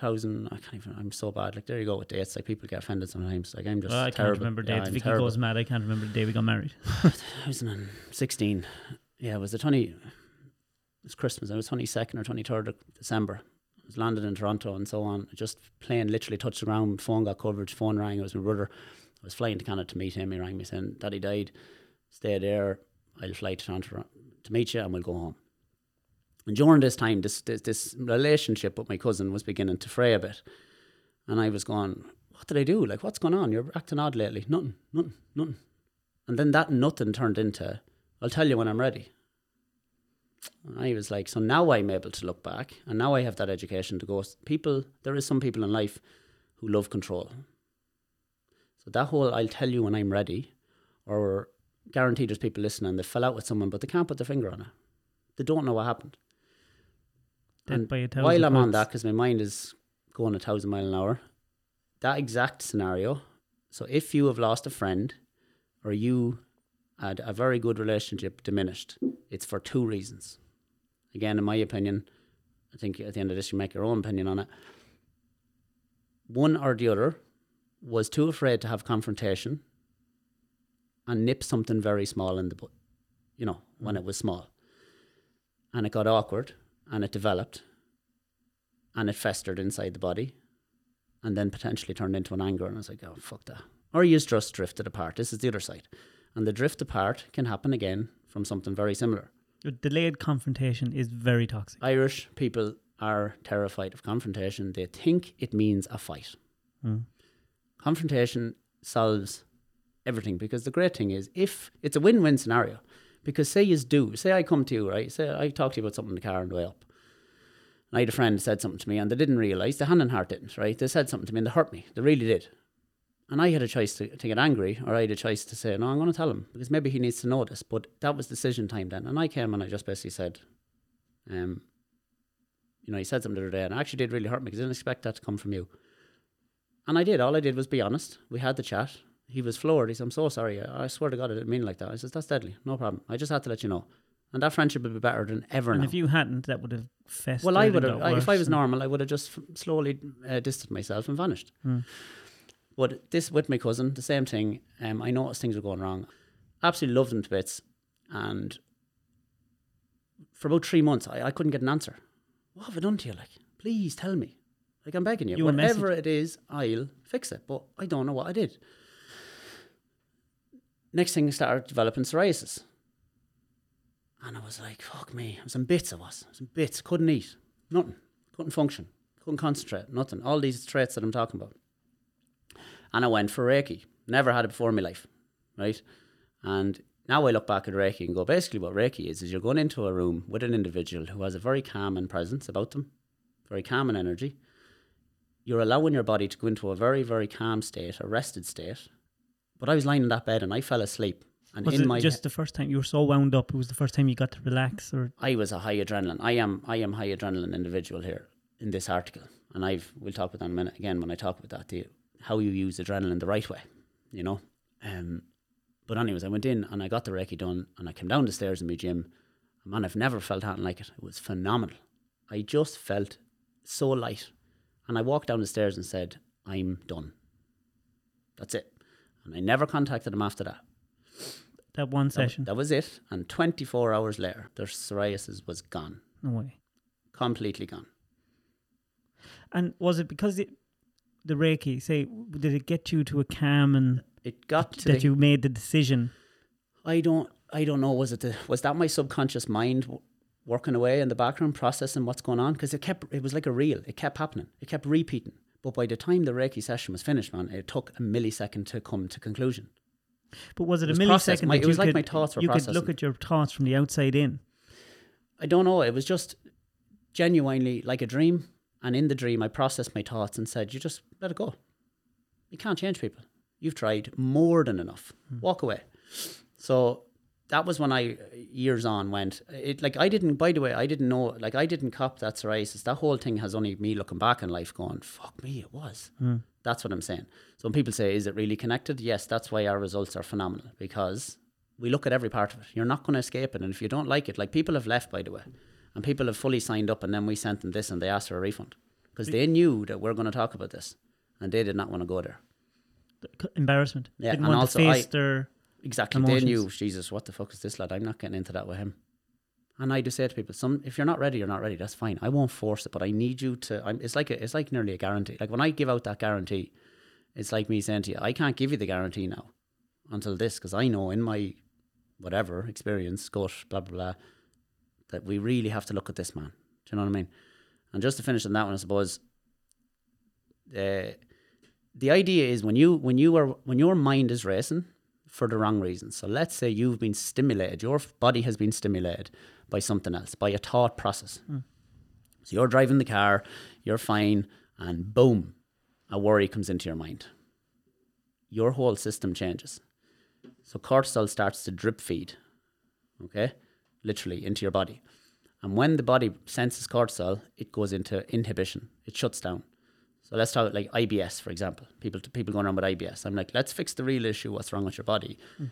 [SPEAKER 2] Thousand, I can't even. I'm so bad. Like there you go with dates. Like people get offended sometimes. Like I'm just
[SPEAKER 1] Well, I can't
[SPEAKER 2] terrible.
[SPEAKER 1] remember
[SPEAKER 2] Yeah,
[SPEAKER 1] dates.
[SPEAKER 2] I'm
[SPEAKER 1] Vicky
[SPEAKER 2] terrible.
[SPEAKER 1] goes mad. I can't remember the day we got married.
[SPEAKER 2] 2016. Yeah, it was the 20. It was Christmas. It was 22nd or 23rd of December. I was landed in Toronto and so on. Just plane literally touched the ground. Phone got coverage. Phone rang. It was my brother. I was flying to Canada to meet him. He rang me saying, Daddy died. Stay there. I'll fly to Toronto to meet you and we'll go home. And during this time, this, this this relationship with my cousin was beginning to fray a bit. And I was going, What did I do? Like, what's going on? You're acting odd lately. Nothing, nothing, nothing. And then that nothing turned into, I'll tell you when I'm ready. And I was like, so now I'm able to look back, and now I have that education to go. People, there is some people in life who love control. So that whole I'll tell you when I'm ready, or guaranteed there's people listening they fell out with someone, but they can't put their finger on it. They don't know what happened.
[SPEAKER 1] Death
[SPEAKER 2] And
[SPEAKER 1] by a
[SPEAKER 2] While I'm on that, because my mind is going a thousand mile an hour, that exact scenario. So if you have lost a friend, or you had a very good relationship diminished, it's for two reasons. Again, in my opinion, I think at the end of this, you make your own opinion on it. One or the other was too afraid to have confrontation and nip something very small in the butt, you know, when it was small. And it got awkward and it developed and it festered inside the body and then potentially turned into an anger. And I was like, oh, fuck that. Or you just drifted apart. This is the other side. And the drift apart can happen again from something very similar.
[SPEAKER 1] Delayed confrontation is very toxic.
[SPEAKER 2] Irish people are terrified of confrontation. They think it means a fight.
[SPEAKER 1] Mm.
[SPEAKER 2] Confrontation solves everything because the great thing is if it's a win-win scenario. Because say you do, say I come to you, right? Say I talk to you about something in the car on the way up. And I had a friend said something to me and they didn't realise, the hand and heart didn't, right? They said something to me and they hurt me. They really did. And I had a choice to, to get angry or I had a choice to say, no, I'm going to tell him because maybe he needs to know this. But that was decision time then. And I came and I just basically said, um, you know, he said something the other day and it actually did really hurt me because I didn't expect that to come from you. And I did. All I did was be honest. We had the chat. He was floored. He said, I'm so sorry. I I swear to God, I didn't mean like that. I said, that's deadly. No problem. I just had to let you know. and that friendship would be better than ever
[SPEAKER 1] And
[SPEAKER 2] now.
[SPEAKER 1] if you hadn't, that would have festered.
[SPEAKER 2] Well, I would have. I- If I was normal, I would have just f- slowly uh, distanced myself and vanished.
[SPEAKER 1] Hmm.
[SPEAKER 2] But this with my cousin, the same thing. Um, I noticed things were going wrong. Absolutely loved him to bits, and for about three months, I, I couldn't get an answer. What have I done to you? Like, please tell me. Like, I'm begging you.
[SPEAKER 1] You
[SPEAKER 2] Whatever it is, I'll fix it. But I don't know what I did. Next thing, I started developing psoriasis. And I was like, fuck me. I was in bits, I was. I was in bits. Couldn't eat. Nothing. Couldn't function. Couldn't concentrate. Nothing. All these traits that I'm talking about. And I went for Reiki. Never had it before in my life. Right? And now I look back at Reiki and go, basically what Reiki is, is you're going into a room with an individual who has a very calm and presence about them, very calm and energy. You're allowing your body to go into a very, very calm state, a rested state. But I was lying in that bed and I fell asleep. And
[SPEAKER 1] Was
[SPEAKER 2] in
[SPEAKER 1] it
[SPEAKER 2] my
[SPEAKER 1] just the first time you were so wound up? It was the first time you got to relax, or
[SPEAKER 2] I was a high adrenaline. I am I am high adrenaline individual here in this article, and I've we'll talk about that in a minute again when I talk about that the, how you use adrenaline the right way, you know. Um, but anyways, I went in and I got the Reiki done, and I came down the stairs in my gym. And man, I've never felt anything like it. It was phenomenal. I just felt so light, and I walked down the stairs and said, "I'm done. That's it." And I never contacted him after that.
[SPEAKER 1] that one session?
[SPEAKER 2] that was it. And 24 hours later, their psoriasis was gone,
[SPEAKER 1] no way.
[SPEAKER 2] completely gone.
[SPEAKER 1] And was it because it, the Reiki? Say, did it get you to a calm and
[SPEAKER 2] It got to
[SPEAKER 1] that
[SPEAKER 2] the,
[SPEAKER 1] you made the decision?
[SPEAKER 2] I don't I don't know was it the, was that my subconscious mind working away in the background processing what's going on because it kept it was like a reel. It kept happening. It kept repeating. But by the time the reiki session was finished man it took a millisecond to come to conclusion.
[SPEAKER 1] But was it,
[SPEAKER 2] was
[SPEAKER 1] a
[SPEAKER 2] processed.
[SPEAKER 1] millisecond?
[SPEAKER 2] My- it was like
[SPEAKER 1] could,
[SPEAKER 2] my thoughts were
[SPEAKER 1] You could look at your thoughts from the outside in.
[SPEAKER 2] I don't know. It was just genuinely like a dream. And in the dream I processed my thoughts and said you just let it go. You can't change people. You've tried more than enough. Hmm. Walk away. So that was when I years on went it like I didn't by the way I didn't know like I didn't cop that psoriasis. That whole thing has only me looking back in life going fuck me it was. Hmm. That's what I'm saying. So when people say is it really connected? Yes that's why our results are phenomenal because we look at every part of it. You're not going to escape it and if you don't like it like people have left by the way and people have fully signed up and then we sent them this and they asked for a refund because they knew that we're going to talk about this and they did not want to go there.
[SPEAKER 1] Embarrassment.
[SPEAKER 2] Yeah,
[SPEAKER 1] Didn't
[SPEAKER 2] and
[SPEAKER 1] want
[SPEAKER 2] also
[SPEAKER 1] to
[SPEAKER 2] I-
[SPEAKER 1] face their.
[SPEAKER 2] Exactly.
[SPEAKER 1] Emotions.
[SPEAKER 2] They knew, Jesus, what the fuck is this lad? I'm not getting into that with him. And I do say to people, some if you're not ready, you're not ready. That's fine. I won't force it, but I need you to. I'm, it's like a, it's like nearly a guarantee. Like when I give out that guarantee, it's like me saying to you, I can't give you the guarantee now until this because I know in my whatever experience, gut, blah blah blah, that we really have to look at this man. Do you know what I mean? And just to finish on that one, I suppose. Uh, the idea is when you when you are when your mind is racing for the wrong reasons. So let's say you've been stimulated, your body has been stimulated by something else, by a thought process. Hmm. So you're driving the car, you're fine, and boom, a worry comes into your mind. Your whole system changes. So cortisol starts to drip feed, okay, literally into your body. And when the body senses cortisol, it goes into inhibition. It shuts down. So let's talk like IBS, for example. People people going around with IBS. I'm like, let's fix the real issue. What's wrong with your body? Hmm.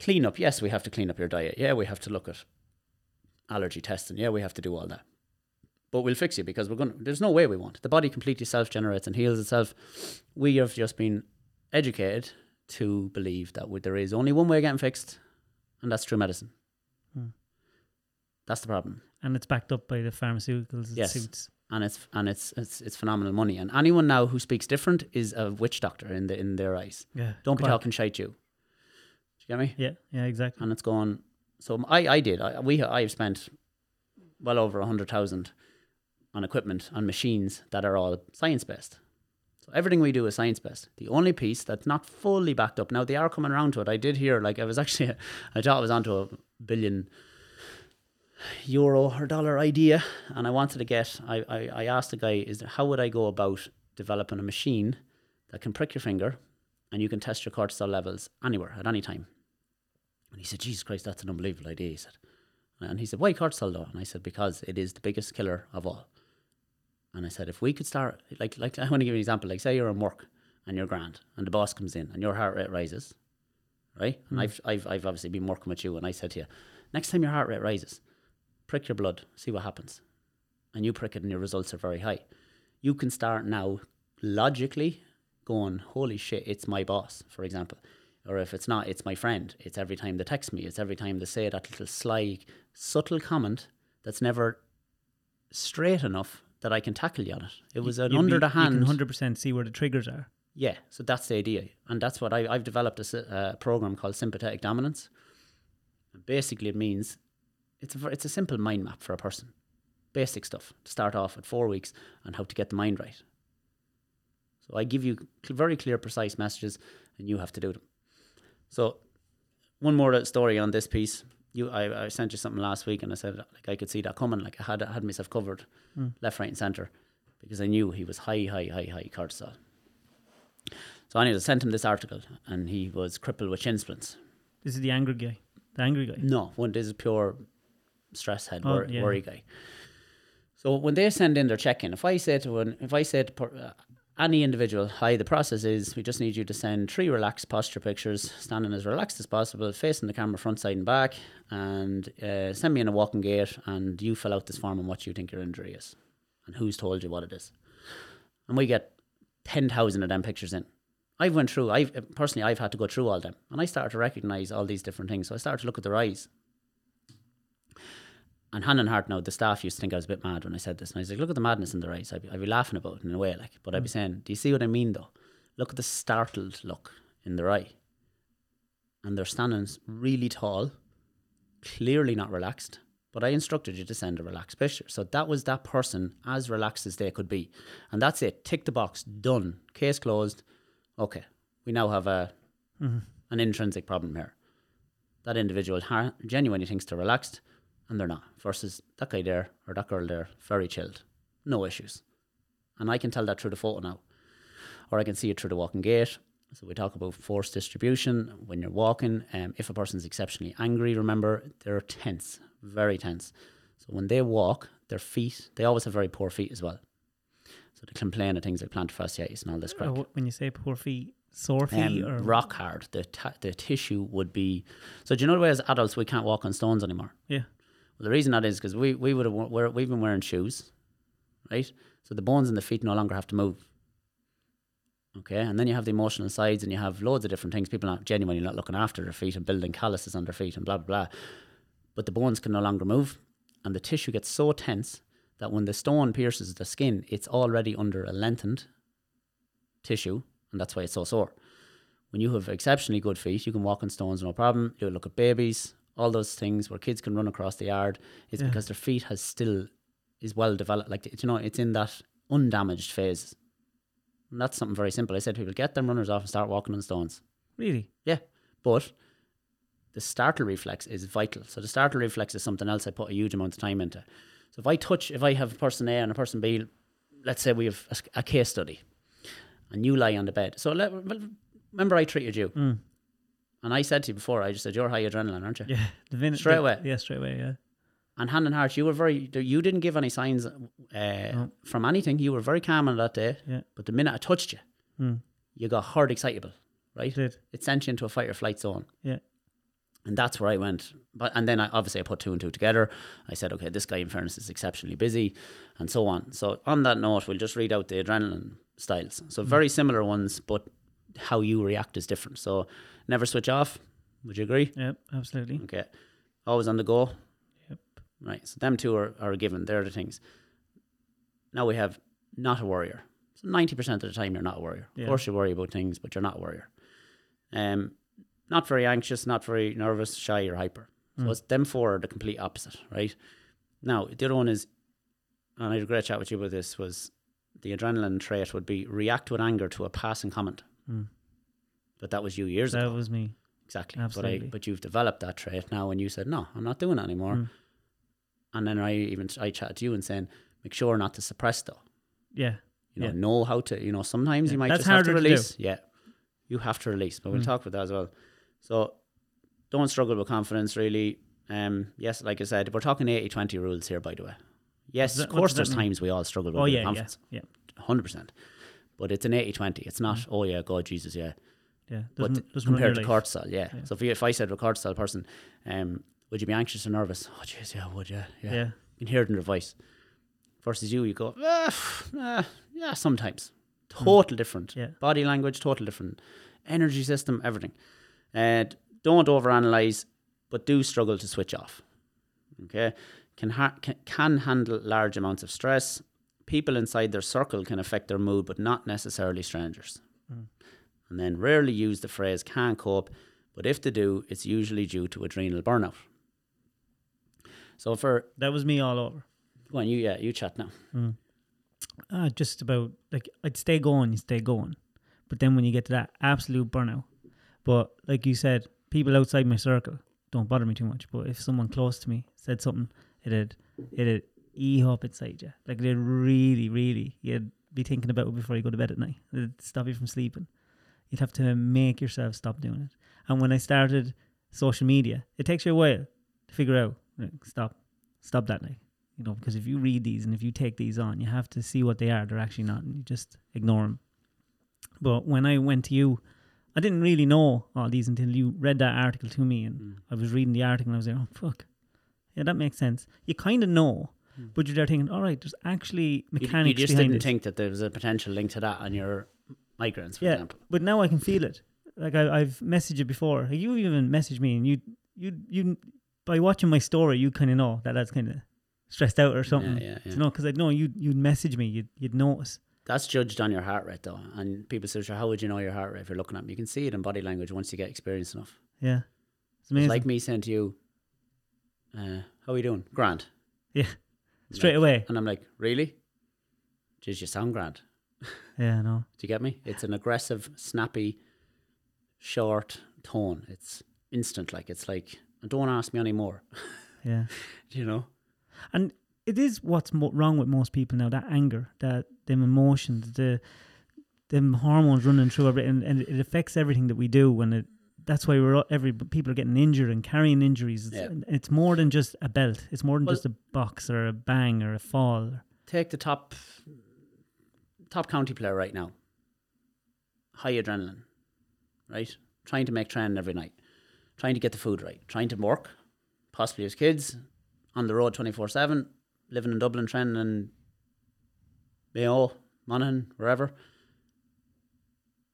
[SPEAKER 2] Clean up. Yes, we have to clean up your diet. Yeah, we have to look at allergy testing. Yeah, we have to do all that. But we'll fix you because we're going. to There's no way we won't. The body completely self generates and heals itself. We have just been educated to believe that there is only one way of getting fixed, and that's through medicine. Hmm. That's the problem.
[SPEAKER 1] And it's backed up by the pharmaceuticals. It
[SPEAKER 2] Yes.
[SPEAKER 1] suits.
[SPEAKER 2] And it's and it's it's it's phenomenal money. And anyone now who speaks different is a witch doctor in the in their eyes.
[SPEAKER 1] Yeah.
[SPEAKER 2] Don't be
[SPEAKER 1] quack.
[SPEAKER 2] talking shite, you. Do you get me?
[SPEAKER 1] Yeah, yeah, exactly.
[SPEAKER 2] And it's gone. So I I did. I, we I've spent well over a hundred thousand on equipment on machines that are all science based. So everything we do is science based. The only piece that's not fully backed up now they are coming around to it. I did hear like I was actually I thought I was onto a billion euro or dollar idea and I wanted to get I, I, I asked the guy is there, how would I go about developing a machine that can prick your finger and you can test your cortisol levels anywhere at any time. And he said, Jesus Christ, that's an unbelievable idea, he said. And he said, Why cortisol though? And I said, Because it is the biggest killer of all. And I said, if we could start like like I want to give you an example, like say you're in work and you're grand and the boss comes in and your heart rate rises, right? And hmm. I've I've I've obviously been working with you and I said to you, Next time your heart rate rises, prick your blood, see what happens. And you prick it and your results are very high. You can start now logically going, holy shit, it's my boss, for example. Or if it's not, it's my friend. It's every time they text me. It's every time they say that little sly, subtle comment that's never straight enough that I can tackle you on it. It was an
[SPEAKER 1] You'd
[SPEAKER 2] under
[SPEAKER 1] be-
[SPEAKER 2] the hand.
[SPEAKER 1] You can hundred percent see where the triggers are.
[SPEAKER 2] Yeah, so that's the idea, and that's what I, I've developed a a uh, program called sympathetic dominance. And basically, it means it's a, it's a simple mind map for a person, basic stuff to start off with four weeks and how to get the mind right. So I give you cl- very clear, precise messages, and you have to do them. So one more story on this piece. You, I, I sent you something last week, and I said like I could see that coming. Like I had I had myself covered, hmm. left, right, and centre, because I knew he was high, high, high, high cortisol. So anyway, I sent him this article, and he was crippled with shin splints.
[SPEAKER 1] This is the angry guy. The angry guy.
[SPEAKER 2] No, one this is pure stress head
[SPEAKER 1] Oh,
[SPEAKER 2] worry,
[SPEAKER 1] yeah.
[SPEAKER 2] worry guy. So when they send in their check-in, if I say to an, if I say to per, uh, any individual, "Hi, the process is we just need you to send three relaxed posture pictures, standing as relaxed as possible, facing the camera front, side, and back, and uh, send me in a walking gait, and you fill out this form on what you think your injury is, and who's told you what it is." And we get ten thousand of them pictures in. I've went through. I've personally, I've had to go through all them, and I started to recognize all these different things. So I started to look at their eyes. And hand on heart now, the staff used to think I was a bit mad when I said this. And I was like, look at the madness in their eyes. I'd be, I'd be laughing about it in a way, like, but I'd be mm. saying, do you see what I mean though? Look at the startled look in their eye. And they're standing really tall, clearly not relaxed. But I instructed you to send a relaxed picture. So that was that person as relaxed as they could be. And that's it. Tick the box. Done. Case closed. Okay. We now have a mm-hmm. an intrinsic problem here. That individual ha- genuinely thinks they're relaxed and they're not. Versus that guy there or that girl there, very chilled. No issues. And I can tell that through the photo now. Or I can see it through the walking gait. So we talk about force distribution when you're walking. Um, if a person's exceptionally angry, remember they're tense, very tense. So when they walk, their feet, they always have very poor feet as well. So they complain of things like plantar fasciitis and all this crap.
[SPEAKER 1] When you say poor feet, sore feet,
[SPEAKER 2] Um,
[SPEAKER 1] or
[SPEAKER 2] rock hard. The ta- the tissue would be. So do you know the way as adults we can't walk on stones anymore?
[SPEAKER 1] yeah,
[SPEAKER 2] Well, the reason that is because we we would have we've been wearing shoes, right? So the bones in the feet no longer have to move. Okay, and then you have the emotional sides, and you have loads of different things. People not genuinely not looking after their feet and building calluses on their feet and blah blah blah. But the bones can no longer move, and the tissue gets so tense that when the stone pierces the skin, it's already under a lengthened tissue, and that's why it's so sore. When you have exceptionally good feet, you can walk on stones no problem. You look at babies, all those things where kids can run across the yard. is
[SPEAKER 1] Yeah.
[SPEAKER 2] because their feet has still is well developed. Like you know, it's in that undamaged phase. And that's something very simple. I said to people, get them runners off and start walking on stones.
[SPEAKER 1] really.
[SPEAKER 2] Yeah, but the startle reflex is vital. So the startle reflex is something else I put a huge amount of time into. So if I touch, if I have person A and a person B, let's say we have a case study, and you lie on the bed. So let, remember I treated you,
[SPEAKER 1] Mm.
[SPEAKER 2] And I said to you before, I just said you're high adrenaline, aren't you?
[SPEAKER 1] Yeah, the minute
[SPEAKER 2] Straight
[SPEAKER 1] the-
[SPEAKER 2] away.
[SPEAKER 1] Yeah, straight away. Yeah,
[SPEAKER 2] And hand in heart, you were very, you didn't give any signs uh, from anything. You were very calm on that day.
[SPEAKER 1] Yeah.
[SPEAKER 2] But the minute I touched you,
[SPEAKER 1] Mm.
[SPEAKER 2] you got hard excitable, right?
[SPEAKER 1] did.
[SPEAKER 2] It sent you into a fight or flight zone.
[SPEAKER 1] Yeah,
[SPEAKER 2] And that's where I went. But and then I obviously I put two and two together. I said, okay, this guy in fairness is exceptionally busy, and so on. So on that note, we'll just read out the adrenaline styles. So very similar ones, but how you react is different. So never switch off. Would you agree?
[SPEAKER 1] yeah, absolutely.
[SPEAKER 2] Okay. Always on the go.
[SPEAKER 1] Yep.
[SPEAKER 2] Right. So them two are, are a given. They're the things. Now we have not a warrior. So ninety percent of the time you're not a warrior.
[SPEAKER 1] Yeah.
[SPEAKER 2] Of course you worry about things, but you're not a warrior. Um not very anxious, not very nervous, shy or hyper. So it's them four are the complete opposite, right? Now the other one is and I had a great chat with you about this was the adrenaline trait would be react with anger to a passing comment.
[SPEAKER 1] Mm.
[SPEAKER 2] But that was you years
[SPEAKER 1] That
[SPEAKER 2] ago.
[SPEAKER 1] That was me.
[SPEAKER 2] Exactly.
[SPEAKER 1] Absolutely.
[SPEAKER 2] But I but you've developed that trait now and you said, No, I'm not doing it anymore.
[SPEAKER 1] Mm.
[SPEAKER 2] And then I even I chatted to you and saying, make sure not to suppress though.
[SPEAKER 1] Yeah,
[SPEAKER 2] You know,
[SPEAKER 1] Yeah.
[SPEAKER 2] know how to you know, sometimes
[SPEAKER 1] Yeah.
[SPEAKER 2] you might
[SPEAKER 1] That's
[SPEAKER 2] just have to
[SPEAKER 1] harder to
[SPEAKER 2] release. Yeah. You have to release. But we'll
[SPEAKER 1] Mm.
[SPEAKER 2] talk about that as well. So don't struggle with confidence really. Um yes, like I said, we're talking 80 20 rules here by the way. Yes,
[SPEAKER 1] that-
[SPEAKER 2] of course there's
[SPEAKER 1] mean?
[SPEAKER 2] times we all struggle with
[SPEAKER 1] Oh
[SPEAKER 2] a bit of
[SPEAKER 1] yeah, yeah,
[SPEAKER 2] confidence.
[SPEAKER 1] yeah,
[SPEAKER 2] Hundred percent. But it's an 80 20. It's not,
[SPEAKER 1] Mm.
[SPEAKER 2] oh yeah, God Jesus, yeah
[SPEAKER 1] yeah. Doesn't, doesn't
[SPEAKER 2] compared to
[SPEAKER 1] life.
[SPEAKER 2] cortisol, yeah.
[SPEAKER 1] Yeah.
[SPEAKER 2] So if, you, if I said to a cortisol person, um, Would you be anxious or nervous? Oh, jeez, yeah, would you? Yeah.
[SPEAKER 1] Yeah.
[SPEAKER 2] You can hear it in their voice. Versus you, you go, ah, ah, yeah, sometimes. Total different.
[SPEAKER 1] Yeah.
[SPEAKER 2] Body language, total different. Energy system, everything. And don't overanalyze, but do struggle to switch off. Okay, can, ha- can can handle large amounts of stress. People inside their circle can affect their mood, but not necessarily strangers. And then rarely use the phrase "can't cope," but if they do, it's usually due to adrenal burnout. So for
[SPEAKER 1] That was me all over.
[SPEAKER 2] go on, you yeah, you chat now.
[SPEAKER 1] Uh, just about like I'd stay going, you stay going, but then when you get to that absolute burnout, but like you said, people outside my circle don't bother me too much. But if someone close to me said something, it'd it'd e up inside you. Like it'd really, really, you'd be thinking about it before you go to bed at night. It'd stop you from sleeping. You'd have to make yourself stop doing it. And when I started social media, it takes you a while to figure out. Like, stop, stop that night you know, because if you read these and if you take these on, you have to see what they are. They're actually not, and you just ignore them. But when I went to you, I didn't really know all these until you read that article to me, and mm. I was reading the article and I was like, oh fuck, yeah, that makes sense. You kind of know, mm. but you're there thinking, all right, there's actually
[SPEAKER 2] You,
[SPEAKER 1] mechanics
[SPEAKER 2] you just
[SPEAKER 1] behind
[SPEAKER 2] didn't think that there was a potential link to that on your migraines, for
[SPEAKER 1] yeah,
[SPEAKER 2] example.
[SPEAKER 1] but now I can feel it. Like I, I've messaged you before. Like, you even messaged me, and you, you, you, by watching my story, you kind of know that that's kind of stressed out or something.
[SPEAKER 2] Yeah, yeah, yeah.
[SPEAKER 1] You know, because I know you, you'd message me, you'd, you'd notice.
[SPEAKER 2] That's judged on your heart rate, though. And people say, sure, how would you know your heart rate if you're looking at me? You can see it in body language once you get experience enough.
[SPEAKER 1] Yeah, it's
[SPEAKER 2] It's
[SPEAKER 1] amazing.
[SPEAKER 2] like me saying to you, uh, how are you doing? Grand.
[SPEAKER 1] yeah, straight away.
[SPEAKER 2] And I'm like, really? Jeez, you sound grand.
[SPEAKER 1] Yeah, no.
[SPEAKER 2] Do you get me? It's an aggressive, snappy, short tone. It's instant. Like, it's like, don't ask me anymore.
[SPEAKER 1] Yeah,
[SPEAKER 2] you know?
[SPEAKER 1] and it is what's mo- wrong with most people now. That anger, that them emotions, the them hormones running through everything, and it affects everything that we do. And it that's why we're all, every people are getting injured and carrying injuries. It's,
[SPEAKER 2] Yeah.
[SPEAKER 1] it's more than just a belt. It's more than
[SPEAKER 2] Well-
[SPEAKER 1] just a box or a bang or a fall.
[SPEAKER 2] Take the top top county player right now. High adrenaline, right? Trying to make training every night, trying to get the food right, trying to work, possibly his kids, on the road 24 7, living in Dublin, training in Mayo, Monaghan, wherever.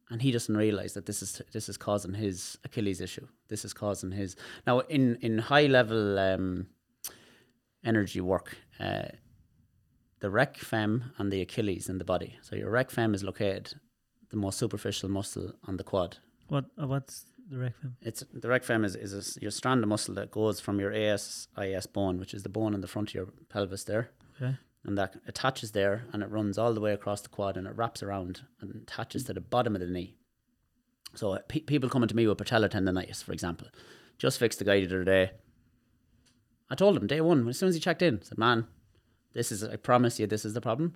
[SPEAKER 2] And he doesn't realise that this is this is causing his Achilles issue. This is causing his now in in high level um, energy work. Uh, the rec fem and the Achilles in the body. So your rec fem is located the most superficial muscle on the quad.
[SPEAKER 1] What? Uh, what's the rec fem?
[SPEAKER 2] It's the rec fem is, is a your strand of muscle that goes from your ASIS bone, which is the bone in the front of your pelvis there,
[SPEAKER 1] Okay.
[SPEAKER 2] and that attaches there and it runs all the way across the quad and it wraps around and attaches to the bottom of the knee. So uh, pe- people coming to me with patellar tendonitis, for example, just fixed the guy the other day. I told him day one as soon as he checked in, I said, "Man, this is I promise you this is the problem,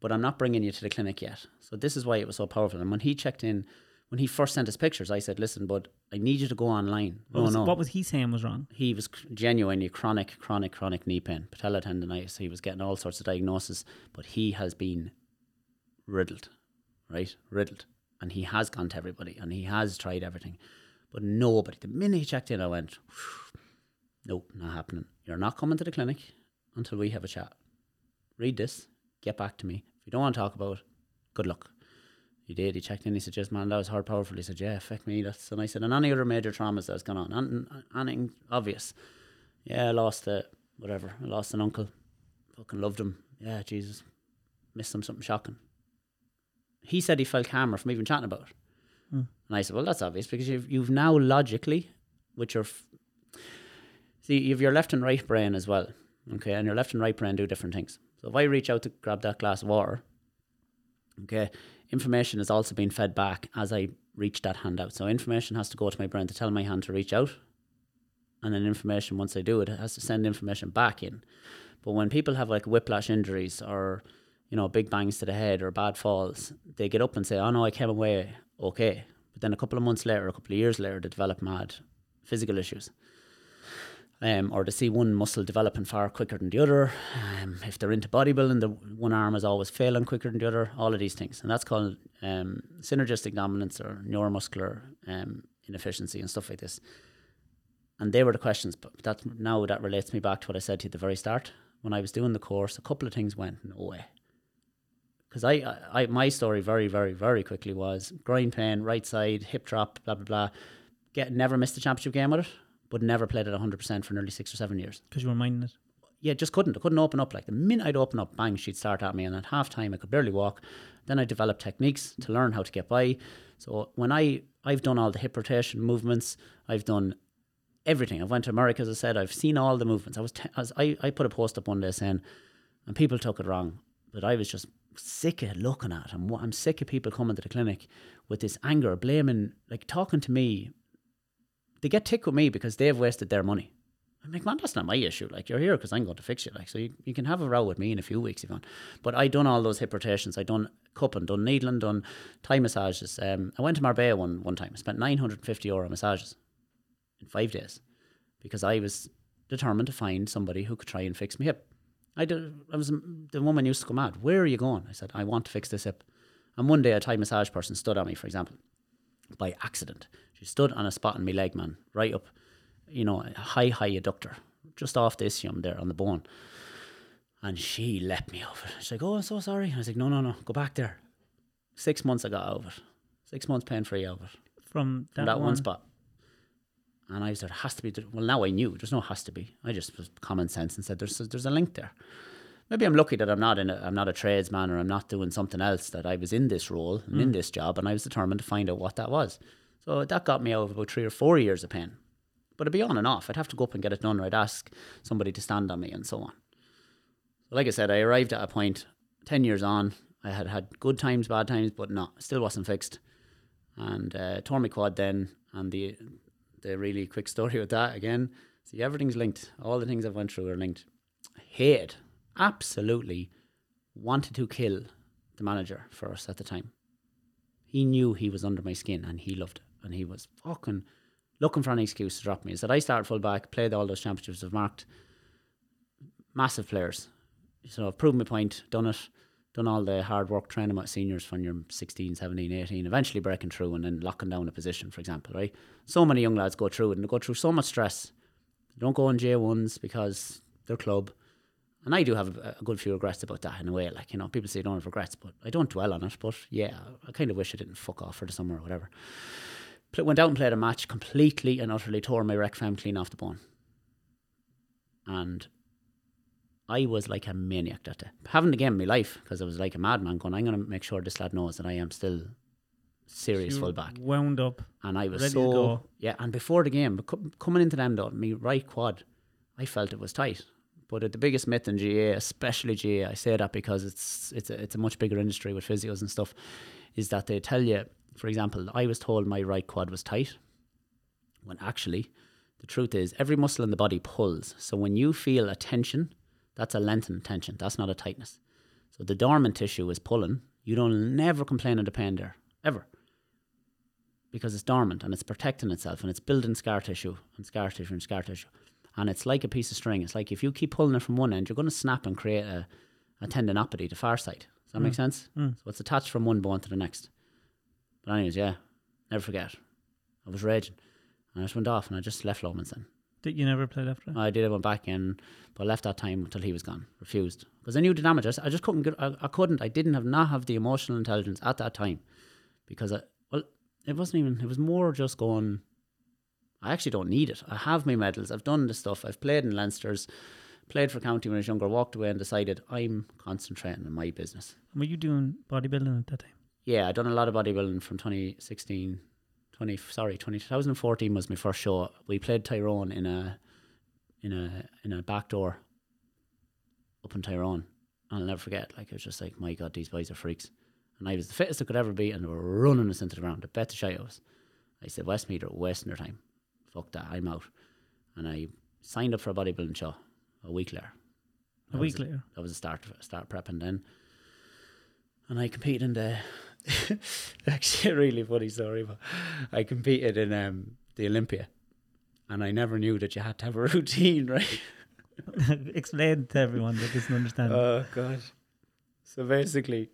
[SPEAKER 2] but I'm not bringing you to the clinic yet." So this is why it was so powerful. And when he checked in, when he first sent us pictures, I said, "Listen, bud, I need you to go online."
[SPEAKER 1] What,
[SPEAKER 2] no,
[SPEAKER 1] was,
[SPEAKER 2] no
[SPEAKER 1] what was he saying was wrong?
[SPEAKER 2] he was genuinely chronic, chronic, chronic knee pain, patella tendonitis. He was getting all sorts of diagnoses, but he has been riddled, right? Riddled. And he has gone to everybody and he has tried everything. But nobody, the minute he checked in, I went, nope, not happening. You're not coming to the clinic until we have a chat. Read this, get back to me. If you don't want to talk about it, good luck. He did. He checked in. He said, "Yes, man, that was hard, powerful." He said, "Yeah, fuck me." That's and I said, "And any other major traumas that's gone on? Anything, anything obvious?" Yeah, I lost a whatever. I lost an uncle. Fucking loved him. Yeah, Jesus, missed him. Something shocking. He said he felt calmer from even chatting about it. Hmm. And I said, "Well, that's obvious because you've you've now logically, which are f- see, you've your left and right brain as well. Okay, and your left and right brain do different things. So if I reach out to grab that glass of water, okay, information is also being fed back as I reach that hand out. So information has to go to my brain to tell my hand to reach out, and then information once I do it, it has to send information back in. But when people have like whiplash injuries or you know big bangs to the head or bad falls, they get up and say, "Oh no, I came away okay." But then a couple of months later, a couple of years later, they develop mad physical issues. Um, or to see one muscle developing far quicker than the other. Um, if they're into bodybuilding, the one arm is always failing quicker than the other. All of these things, and that's called um, synergistic dominance or neuromuscular um, inefficiency and stuff like this. And they were the questions. But that now that relates me back to what I said to you at the very start. When I was doing the course, a couple of things went no way. Because I, I, my story very, very, very quickly was groin pain, right side, hip drop, blah blah blah. Get never missed a championship game with it, but never played it hundred percent for nearly six or seven years.
[SPEAKER 1] Because you were minding it.
[SPEAKER 2] Yeah, just couldn't. I couldn't open up. Like the minute I'd open up, bang, she'd start at me, and at half time I could barely walk. Then I developed techniques to learn how to get by. So when I I've done all the hip rotation movements, I've done everything. I went to America, as I said. I've seen all the movements. I was, t- I, was I, I put a post up one day saying, and people took it wrong, but I was just sick of looking at. I'm, I'm sick of people coming to the clinic with this anger, blaming, like talking to me. They get ticked with me because they've wasted their money. I'm like, man, that's not my issue. Like, you're here because I'm going to fix you. Like, so you, you can have a row with me in a few weeks if you want. But I done all those hip rotations. I done cupping, done needling, done Thai massages. Um, I went to Marbella one one time. I spent 950 euro massages in five days because I was determined to find somebody who could try and fix my hip. I did. I was the woman used to go mad. Where are you going? I said, I want to fix this hip. And one day, a Thai massage person stood at me, for example, by accident. She stood on a spot in my leg, man, right up you know, high, high adductor, just off the ischium there on the bone. And she let me over. She's like, Oh, I'm so sorry. I was like, No, no, no, go back there. Six months I got over it. Six months pain free over it.
[SPEAKER 1] From that,
[SPEAKER 2] From that
[SPEAKER 1] one,
[SPEAKER 2] one spot. And I said, has to be. Well, now I knew. There's no has to be. I just was common sense and said, there's there's a link there. Maybe I'm lucky that I'm not in. A, I'm not a tradesman or I'm not doing something else. That I was in this role and in this job, and I was determined to find out what that was. So that got me out of about three or four years of pain. But it'd be on and off. I'd have to go up and get it done, or I'd ask somebody to stand on me, and so on. Like I said, I arrived at a point ten years on. I had had good times, bad times, but no, still wasn't fixed. And uh, tore my quad then, and the the really quick story with that again. See, everything's linked. All the things I've went through are linked. Hated, absolutely, wanted to kill the manager for us at the time. He knew he was under my skin, and he loved it, and he was fucking looking for an excuse to drop me. He said I started full back, played all those championships, I've marked massive players. So I've proven my point, done it, done all the hard work training with seniors when you're 16, 17, 18, eventually breaking through and then locking down a position, for example, right? So many young lads go through it and they go through so much stress. They don't go on J1s because they're club. And I do have a, a good few regrets about that in a way. Like, you know, people say you don't have regrets, but I don't dwell on it. But yeah, I kind of wish I didn't fuck off for the summer or whatever. Pl- went out and played a match, completely and utterly tore my rec fem clean off the bone. And I was like a maniac that day. Having the game in my life because I was like a madman going, I'm going to make sure this lad knows that I am still serious
[SPEAKER 1] you
[SPEAKER 2] full back.
[SPEAKER 1] Wound up.
[SPEAKER 2] And I was so, yeah. And before the game, coming into them though, my right quad, I felt it was tight. But the biggest myth in GAA, especially GAA, I say that because it's it's a, it's a much bigger industry with physios and stuff, is that they tell you, for example, I was told my right quad was tight, when actually, the truth is every muscle in the body pulls. So when you feel a tension, that's a lengthened tension. That's not a tightness. So the dormant tissue is pulling. You don't never complain of the pain there ever, because it's dormant and it's protecting itself and it's building scar tissue and scar tissue and scar tissue. And it's like a piece of string. It's like if you keep pulling it from one end, you're going to snap and create a, a tendinopathy, the far side. Does that make sense?
[SPEAKER 1] Mm.
[SPEAKER 2] So it's attached from one bone to the next. But anyways, yeah, never forget. I was raging. And I just went off and I just left Loman's then.
[SPEAKER 1] Did you never played after?
[SPEAKER 2] I did. I went back in, but I left that time until he was gone. Refused because I knew the damage. I just, I just couldn't get. I, I couldn't. I didn't have not have the emotional intelligence at that time, because I well, it wasn't even. It was more just going. I actually don't need it. I have my medals. I've done the stuff. I've played in Leinster's, played for county when I was younger. Walked away and decided I'm concentrating on my business.
[SPEAKER 1] Were you doing bodybuilding at that time?
[SPEAKER 2] Yeah, I done a lot of bodybuilding from 2016, 20 sorry, 20, 2014 was my first show. We played Tyrone in a in a in a back door up in Tyrone. And I'll never forget. Like it was just like, my God, these boys are freaks. And I was the fittest I could ever be, and they were running us into the ground. I bet the shy I was. I said, Westmeath are wasting their time. Fuck that, I'm out. And I signed up for a bodybuilding show a week later.
[SPEAKER 1] A week later.
[SPEAKER 2] that was a start start prepping then. And I competed in the actually a really funny story, but I competed in um, the Olympia, and I never knew that you had to have a routine, right?
[SPEAKER 1] Explain to everyone that doesn't understand.
[SPEAKER 2] Oh god! So basically,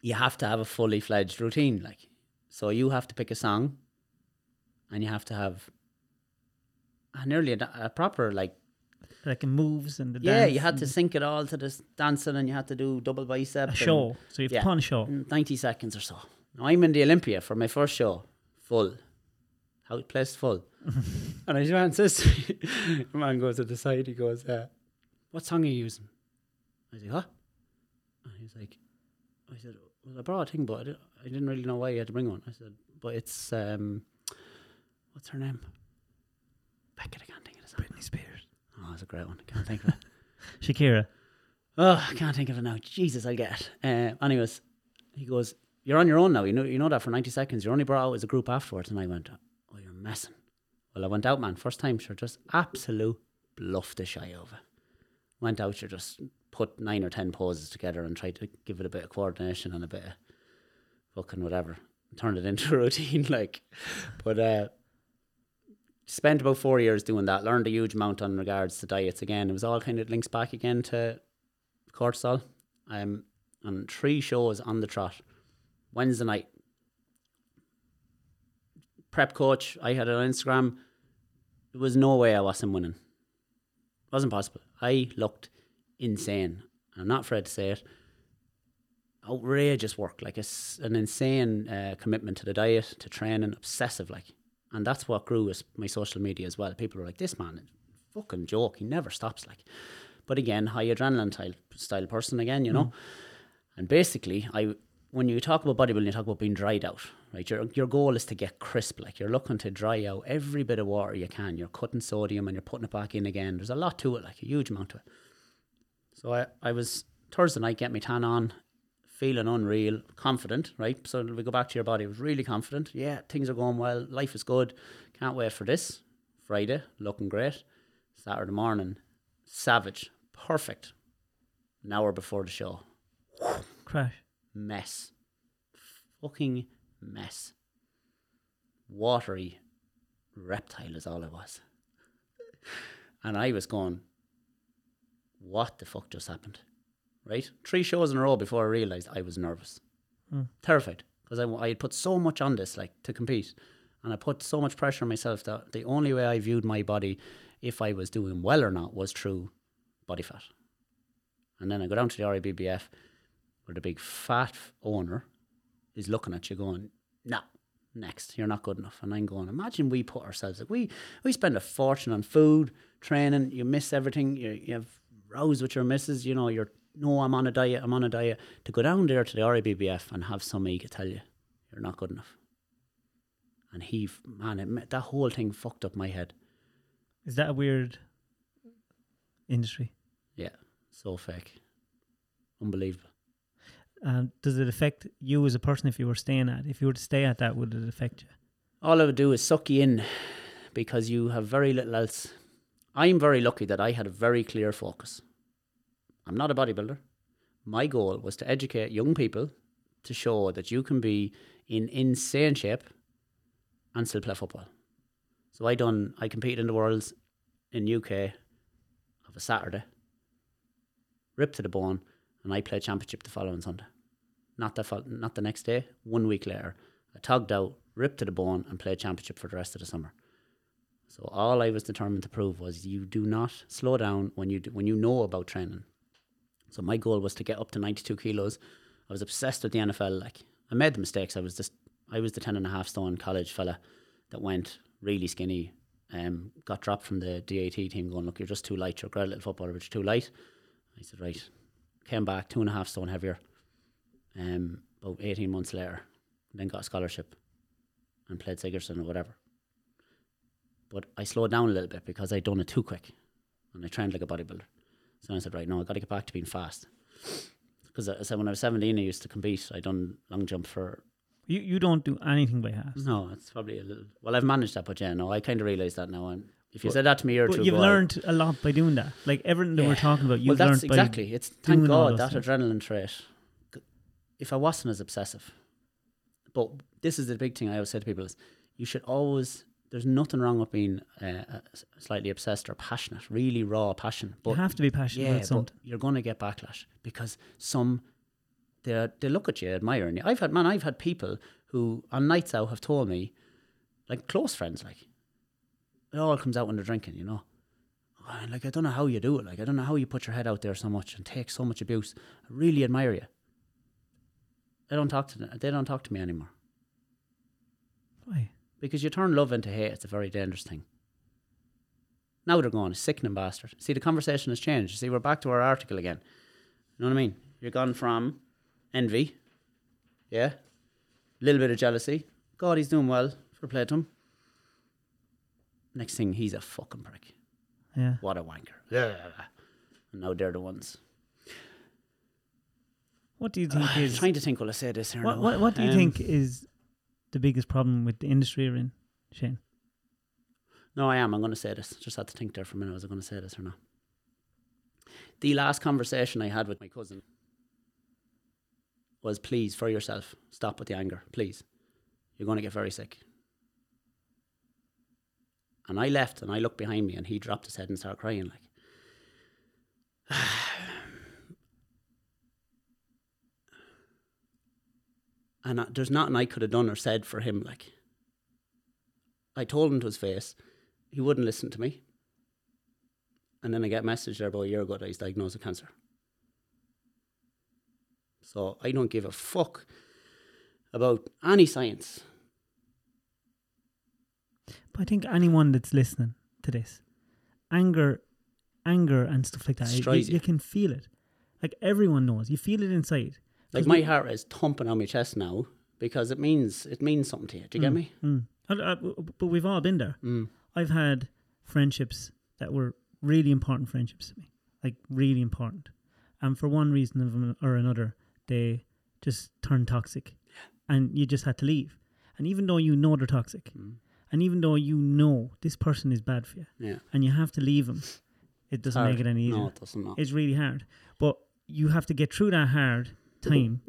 [SPEAKER 2] you have to have a fully fledged routine, like so you have to pick a song, and you have to have a nearly a, a proper like
[SPEAKER 1] Like moves and the
[SPEAKER 2] yeah, you had to sync it all to this dancing, and you had to do double bicep.
[SPEAKER 1] a
[SPEAKER 2] and-
[SPEAKER 1] show. So you have
[SPEAKER 2] yeah.
[SPEAKER 1] to put on a show.
[SPEAKER 2] 90 seconds or so. Now, I'm in the Olympia for my first show, full. How place full. and I man says, the man goes to the side, he goes, uh, What song are you using? I said, What? And he's like, I said, Well, I brought a thing, but I didn't, I didn't really know why you had to bring one. I said, But it's, um, what's her name? Beckett, I can't think of the song.
[SPEAKER 1] Britney Spears.
[SPEAKER 2] Oh, that's a great one. I can't think of it.
[SPEAKER 1] Shakira.
[SPEAKER 2] Oh, I can't think of it now. Jesus, I'll get it. Uh, anyways, he goes, You're on your own now. You know, you know that for 90 seconds. You're only brought out as a group afterwards. And I went, Oh, you're messing. Well, I went out, man. First time, sure, just absolute bluff the shy over. Went out, sure, just put nine or 10 poses together and tried to give it a bit of coordination and a bit of fucking whatever. Turned it into a routine, like. But, uh, spent about four years doing that. Learned a huge amount on regards to diets. Again, it was all kind of links back again to cortisol. Um, and three shows on the trot. Wednesday night. Prep coach, I had on Instagram. There was no way I wasn't winning. It wasn't possible. I looked insane. I'm not afraid to say it. Outrageous work, like a an insane uh, commitment to the diet, to training, obsessive, like. And that's what grew as my social media as well. People were like, "This man, fucking joke. He never stops." Like, but again, high adrenaline style, style person again, you know. Mm. And basically, I when you talk about bodybuilding, you talk about being dried out, right? Your your goal is to get crisp, like you're looking to dry out every bit of water you can. You're cutting sodium and you're putting it back in again. There's a lot to it, like a huge amount to it. So I, I was Thursday night, get my tan on, feeling unreal, confident, right? So we go back to your body. I was really confident. Yeah, things are going well. Life is good. Can't wait for this. Friday, looking great. Saturday morning, savage, perfect. An hour before the show,
[SPEAKER 1] Crash.
[SPEAKER 2] mess. Fucking mess. Watery reptile is all it was. And I was going, what the fuck just happened? Right? Three shows in a row before I realised I was nervous. Hmm. Terrified. Because I, I had put so much on this, like, to compete. And I put so much pressure on myself that the only way I viewed my body, if I was doing well or not, was through body fat. And then I go down to the RIBBF, where the big fat owner is looking at you going, no, next, you're not good enough. And I'm going, imagine we put ourselves, like we, we spend a fortune on food, training, you miss everything, you, you have rows with your misses, you know, you're, no, I'm on a diet, I'm on a diet. To go down there to the RIBBF and have somebody tell you, you're not good enough. And he, man, it, that whole thing fucked up my head.
[SPEAKER 1] Is that a weird industry?
[SPEAKER 2] Yeah, so fake. Unbelievable.
[SPEAKER 1] Um, does it affect you as a person if you were staying at? If you were to stay at that, would it affect you?
[SPEAKER 2] all I would do is suck you in because you have very little else. I'm very lucky that I had a very clear focus. I'm not a bodybuilder. My goal was to educate young people to show that you can be in insane shape and still play football. So I done I competed in the worlds in UK of a Saturday, ripped to the bone, and I played championship the following Sunday. Not the not the next day, one week later. I tugged out, ripped to the bone, and played championship for the rest of the summer. So all I was determined to prove was you do not slow down when you do, when you know about training. So my goal was to get up to ninety two kilos. I was obsessed with the NFL. Like I made the mistakes. I was just I was the 10 and a half stone college fella that went really skinny. Um, got dropped from the DAT team, going, look, you're just too light. You're a great little footballer, but you're too light. I said, right. Came back two and a half stone heavier. Um, about eighteen months later, then got a scholarship and played Sigerson or whatever. But I slowed down a little bit because I'd done it too quick, and I trained like a bodybuilder. So I said, right, no, I got to get back to being fast. Because I said when I was seventeen, I used to compete. I done long jump for
[SPEAKER 1] You you don't do anything by half.
[SPEAKER 2] no, it's probably a little. Well, I've managed that, but yeah, no, I kind of realised that now. And if you
[SPEAKER 1] But-
[SPEAKER 2] said that to me a year two
[SPEAKER 1] But you've
[SPEAKER 2] ago, I-
[SPEAKER 1] learned a lot by doing that. Like everything that we're talking about, you've
[SPEAKER 2] that's
[SPEAKER 1] learned by
[SPEAKER 2] exactly. It's thank God that
[SPEAKER 1] things.
[SPEAKER 2] adrenaline trait. If I wasn't as obsessive, but this is the big thing I always say to people is you should always. There's nothing wrong with being uh, uh, slightly obsessed or passionate, really raw passion. But you
[SPEAKER 1] have to be passionate
[SPEAKER 2] yeah,
[SPEAKER 1] about
[SPEAKER 2] but
[SPEAKER 1] something.
[SPEAKER 2] you're going to get backlash because some they they look at you admiring you. I've had man, I've had people who on nights out have told me, like close friends, like it all comes out when they're drinking, you know. Oh, Like I don't know how you do it. Like I don't know how you put your head out there so much and take so much abuse. I really admire you. They don't talk to them. They don't talk to me anymore? Because you turn love into hate. It's a very dangerous thing. Now they're gone. sickening bastard. See, the conversation has changed. See, we're back to our article again. You know what I mean? You're gone from envy, yeah, a little bit of jealousy. God, he's doing well. For play to him. Next thing, he's a fucking prick.
[SPEAKER 1] Yeah.
[SPEAKER 2] What a wanker. Yeah. And now they're the ones.
[SPEAKER 1] What do you think
[SPEAKER 2] I'm trying to think, will I say this here?
[SPEAKER 1] what, what, what do you
[SPEAKER 2] Um,
[SPEAKER 1] think is the biggest problem with the industry you're in, Shane?
[SPEAKER 2] No, I am. I'm going to say this. Just had to think there for a minute. Was I going to say this or not? The last conversation I had with my cousin was please, for yourself, stop with the anger. Please. You're going to get very sick. And I left and I looked behind me and he dropped his head and started crying like. Ah, and I, there's nothing I could have done or said for him. Like, I told him to his face, he wouldn't listen to me. And then I get a message there about a year ago that he's diagnosed with cancer. So I don't give a fuck about any science.
[SPEAKER 1] But I think anyone that's listening to this, anger, anger and stuff like that, you, you
[SPEAKER 2] you.
[SPEAKER 1] can feel it. Like everyone knows, you feel it inside.
[SPEAKER 2] Like my heart is thumping on my chest now because it means it means something to you. Do you get me?
[SPEAKER 1] Mm. Uh, But we've all been there.
[SPEAKER 2] Mm.
[SPEAKER 1] I've had friendships that were really important friendships to me, like really important, and for one reason or another, they just turned toxic, and you just had to leave. And even though you know they're toxic,
[SPEAKER 2] Mm.
[SPEAKER 1] and even though you know this person is bad for you,
[SPEAKER 2] Yeah.
[SPEAKER 1] and you have to leave them, it doesn't
[SPEAKER 2] Hard.
[SPEAKER 1] make it any easier.
[SPEAKER 2] No, it doesn't.
[SPEAKER 1] It's really hard, but you have to get through that hard time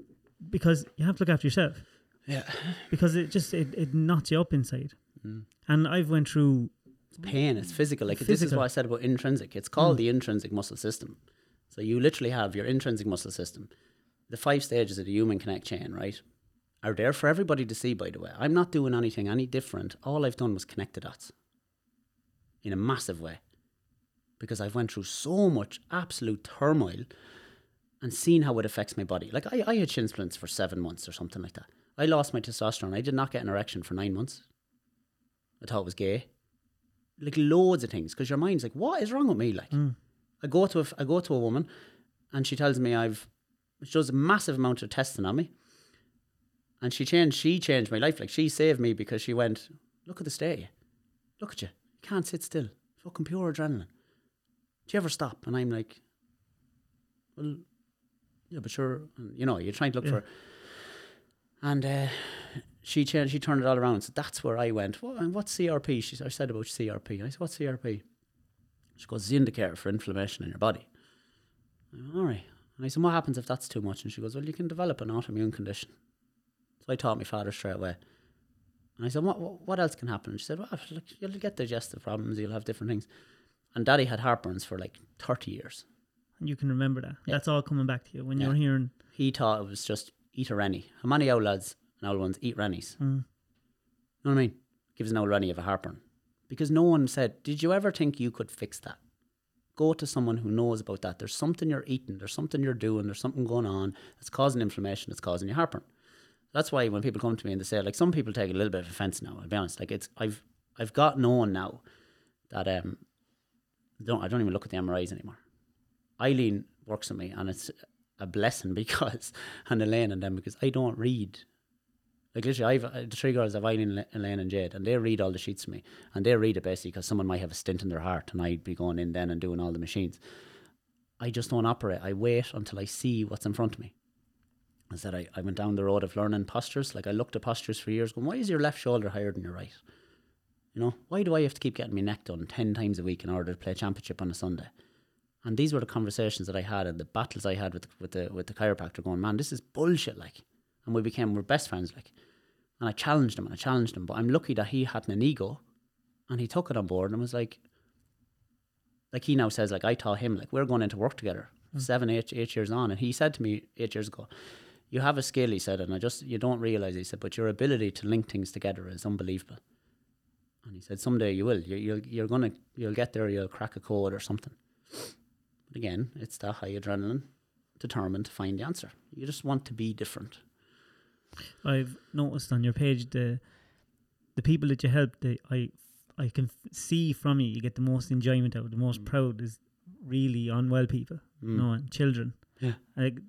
[SPEAKER 1] because you have to look after yourself
[SPEAKER 2] Yeah.
[SPEAKER 1] because it just it, it knots you up inside.
[SPEAKER 2] Mm.
[SPEAKER 1] And I've went through
[SPEAKER 2] It's pain. It's physical. Like this is what I said about intrinsic. It's called the intrinsic muscle system. So you literally have your intrinsic muscle system. The five stages of the human connect chain, right, are there for everybody to see. By the way, I'm not doing anything any different. All I've done was connect the dots in a massive way because I've went through so much absolute turmoil and seen how it affects my body. Like I, I had shin splints for seven months or something like that. I lost my testosterone. I did not get an erection for nine months. I thought it was gay like loads of things because your mind's like, what is wrong with me? Like, mm. I go to a, I go to a woman, and she tells me I've she does a massive amount of testing on me, and she changed she changed my life. Like she saved me because she went, look at the state, look at you, you can't sit still, fucking pure adrenaline. Do you ever stop? And I'm like, well, yeah, but sure, and, you know, you're trying to look
[SPEAKER 1] Yeah.
[SPEAKER 2] for. And uh, she changed. She turned it all around. So that's where I went. What, and what's CRP? She, I said about CRP. And I said, what's CRP? She goes, it's the indicator for inflammation in your body. Went, all right. And I said, what happens if that's too much? And she goes, well, you can develop an autoimmune condition. So I taught my father straight away. And I said, what, what, what else can happen? And she said, well, look, you'll get digestive problems. You'll have different things. And daddy had heartburns for like 30 years.
[SPEAKER 1] You can remember that.
[SPEAKER 2] Yeah.
[SPEAKER 1] That's all coming back to you when
[SPEAKER 2] Yeah.
[SPEAKER 1] you're hearing.
[SPEAKER 2] He thought it was just eat a rennie. How many old lads and old ones eat rennies?
[SPEAKER 1] Mm.
[SPEAKER 2] You know what I mean? Gives an old rennie of a heartburn. Because no one said, Did you ever think you could fix that? Go to someone who knows about that. There's something you're eating, there's something you're doing, there's something going on that's causing inflammation, that's causing you heartburn. That's why when people come to me and they say, like some people take a little bit of offence now, I'll be honest. Like it's I've I've got known now that um don't I don't even look at the MRIs anymore. Eileen works with me and it's a blessing because and Elaine and them because I don't read. Like literally, I've uh, the three girls have Eileen, Elaine, and Jade, and they read all the sheets for me, and they read it basically because someone might have a stint in their heart, and I'd be going in then and doing all the machines. I just don't operate. I wait until I see what's in front of me. I said I, I went down the road of learning postures. Like I looked at postures for years, going, why is your left shoulder higher than your right? You know, why do I have to keep getting my neck done ten times a week in order to play championship on a Sunday? And these were the conversations that I had and the battles I had with with the with the chiropractor. Going, man, this is bullshit. Like, and we became we're best friends. Like, and I challenged him and I challenged him. But I'm lucky that he had an ego, and he took it on board and was like, like he now says, like I taught him, like we're going into work together, hmm. seven, eight, eight years on, and he said to me eight years ago, "You have a skill," he said, and I just you don't realize, he said, but your ability to link things together is unbelievable. And he said, someday you will. You, you'll, you're gonna, you'll get there. You'll crack a code or something. But again, it's that high adrenaline, determined to find the answer. You just want to be different.
[SPEAKER 1] I've noticed on your page the the people that you help. The I I can f- see from you you get the most enjoyment out. The most
[SPEAKER 2] Mm.
[SPEAKER 1] proud is really unwell people, you know, and children.
[SPEAKER 2] Yeah.
[SPEAKER 1] Like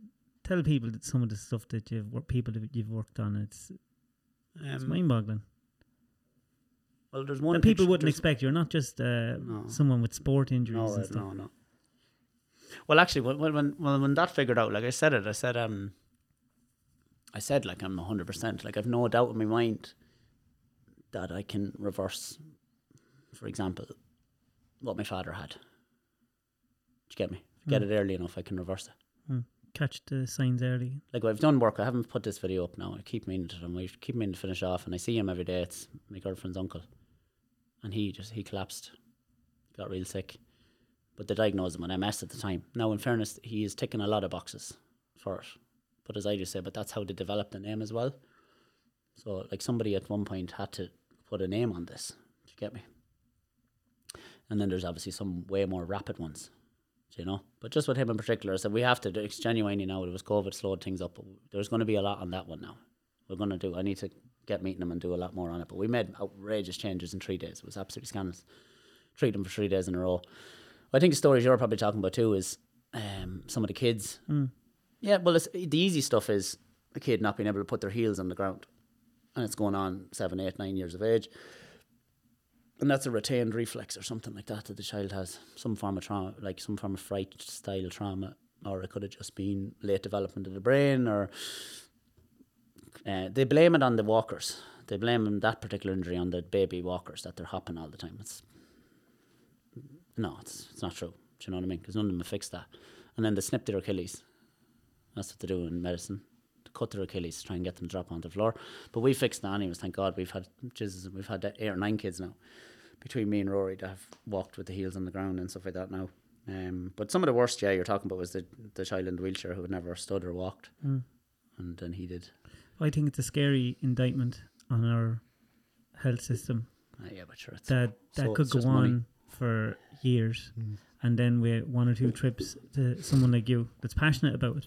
[SPEAKER 1] tell people that some of the stuff that you've worked, people that you've worked on. It's it's
[SPEAKER 2] Um,
[SPEAKER 1] mind boggling.
[SPEAKER 2] well, there's one.
[SPEAKER 1] And people wouldn't expect you're not just uh,
[SPEAKER 2] No.
[SPEAKER 1] someone with sport injuries
[SPEAKER 2] No,
[SPEAKER 1] and
[SPEAKER 2] uh,
[SPEAKER 1] stuff.
[SPEAKER 2] no, no. Well, actually, when when when when that figured out, like I said it, I said um, I said like I'm hundred percent. Like I've no doubt in my mind that I can reverse, for example, what my father had. Do you get me? If I Get
[SPEAKER 1] Mm.
[SPEAKER 2] it early enough, I can reverse it.
[SPEAKER 1] Catch the signs early.
[SPEAKER 2] Like I've done work. I haven't put this video up now. I keep meaning to. And I keep meaning to finish off, and I see him every day. It's my girlfriend's uncle, and he just he collapsed, got real sick. But they diagnosed him with MS at the time. Now, in fairness, he is ticking a lot of boxes for it. But as I just said, but that's how they developed the name as well. So, like somebody at one point had to put a name on this. Do you get me? And then there's obviously some way more rapid ones you know. But just with him in particular, I said we have to. It's genuinely now. It was COVID slowed things up. But there's going to be a lot on that one now. We're going to do. I need to get meeting him and do a lot more on it. But we made outrageous changes in three days. It was absolutely scandalous. Treat them for three days in a row. I think the stories you're probably talking about too is um, some of the kids. Yeah, well, the easy stuff is a kid not being able to put their heels on the ground, and it's going on seven, eight, nine years of age and that's a retained reflex or something like that that the child has some form of trauma, like some form of fright style trauma, or it could have just been late development of the brain, or uh, they blame it on the walkers. They blame that particular injury on the baby walkers that they're hopping all the time. It's no, it's it's not true. Do you know what I mean? Because none of them have fixed that. And then they snip their Achilles. That's what they do in medicine. To cut their Achilles, to try and get them to drop onto the floor. But we fixed that anyways. Thank God we've had Jesus, we've had eight or nine kids now between me and Rory that have walked with the heels on the ground and stuff like that now. Um, but some of the worst, yeah, you're talking about was the the child in the wheelchair who had never stood or walked,
[SPEAKER 1] Mm.
[SPEAKER 2] and then he did.
[SPEAKER 1] I think it's a scary indictment on our health system
[SPEAKER 2] Uh, yeah, but sure,
[SPEAKER 1] that that
[SPEAKER 2] So
[SPEAKER 1] could go on
[SPEAKER 2] money.
[SPEAKER 1] For years, mm. and then with one or two trips to someone like you that's passionate about it,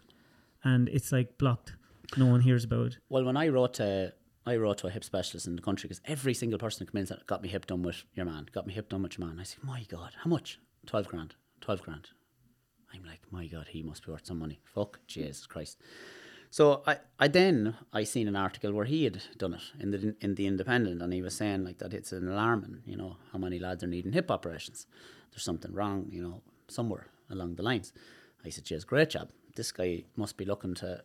[SPEAKER 1] and it's like blocked. No one hears about it.
[SPEAKER 2] Well, when I wrote to I wrote to a hip specialist in the country because every single person who came in said, "Got me hip done with your man. Got me hip done with your man." I said, "My God, how much? Twelve grand. Twelve grand." I'm like, "My God, he must be worth some money." Fuck, Jesus Christ. So I, I then I seen an article where he had done it in the in the Independent, and he was saying like that it's an alarming, you know, how many lads are needing hip operations. There's something wrong, you know, somewhere along the lines. I said, "Cheers, great job. This guy must be looking to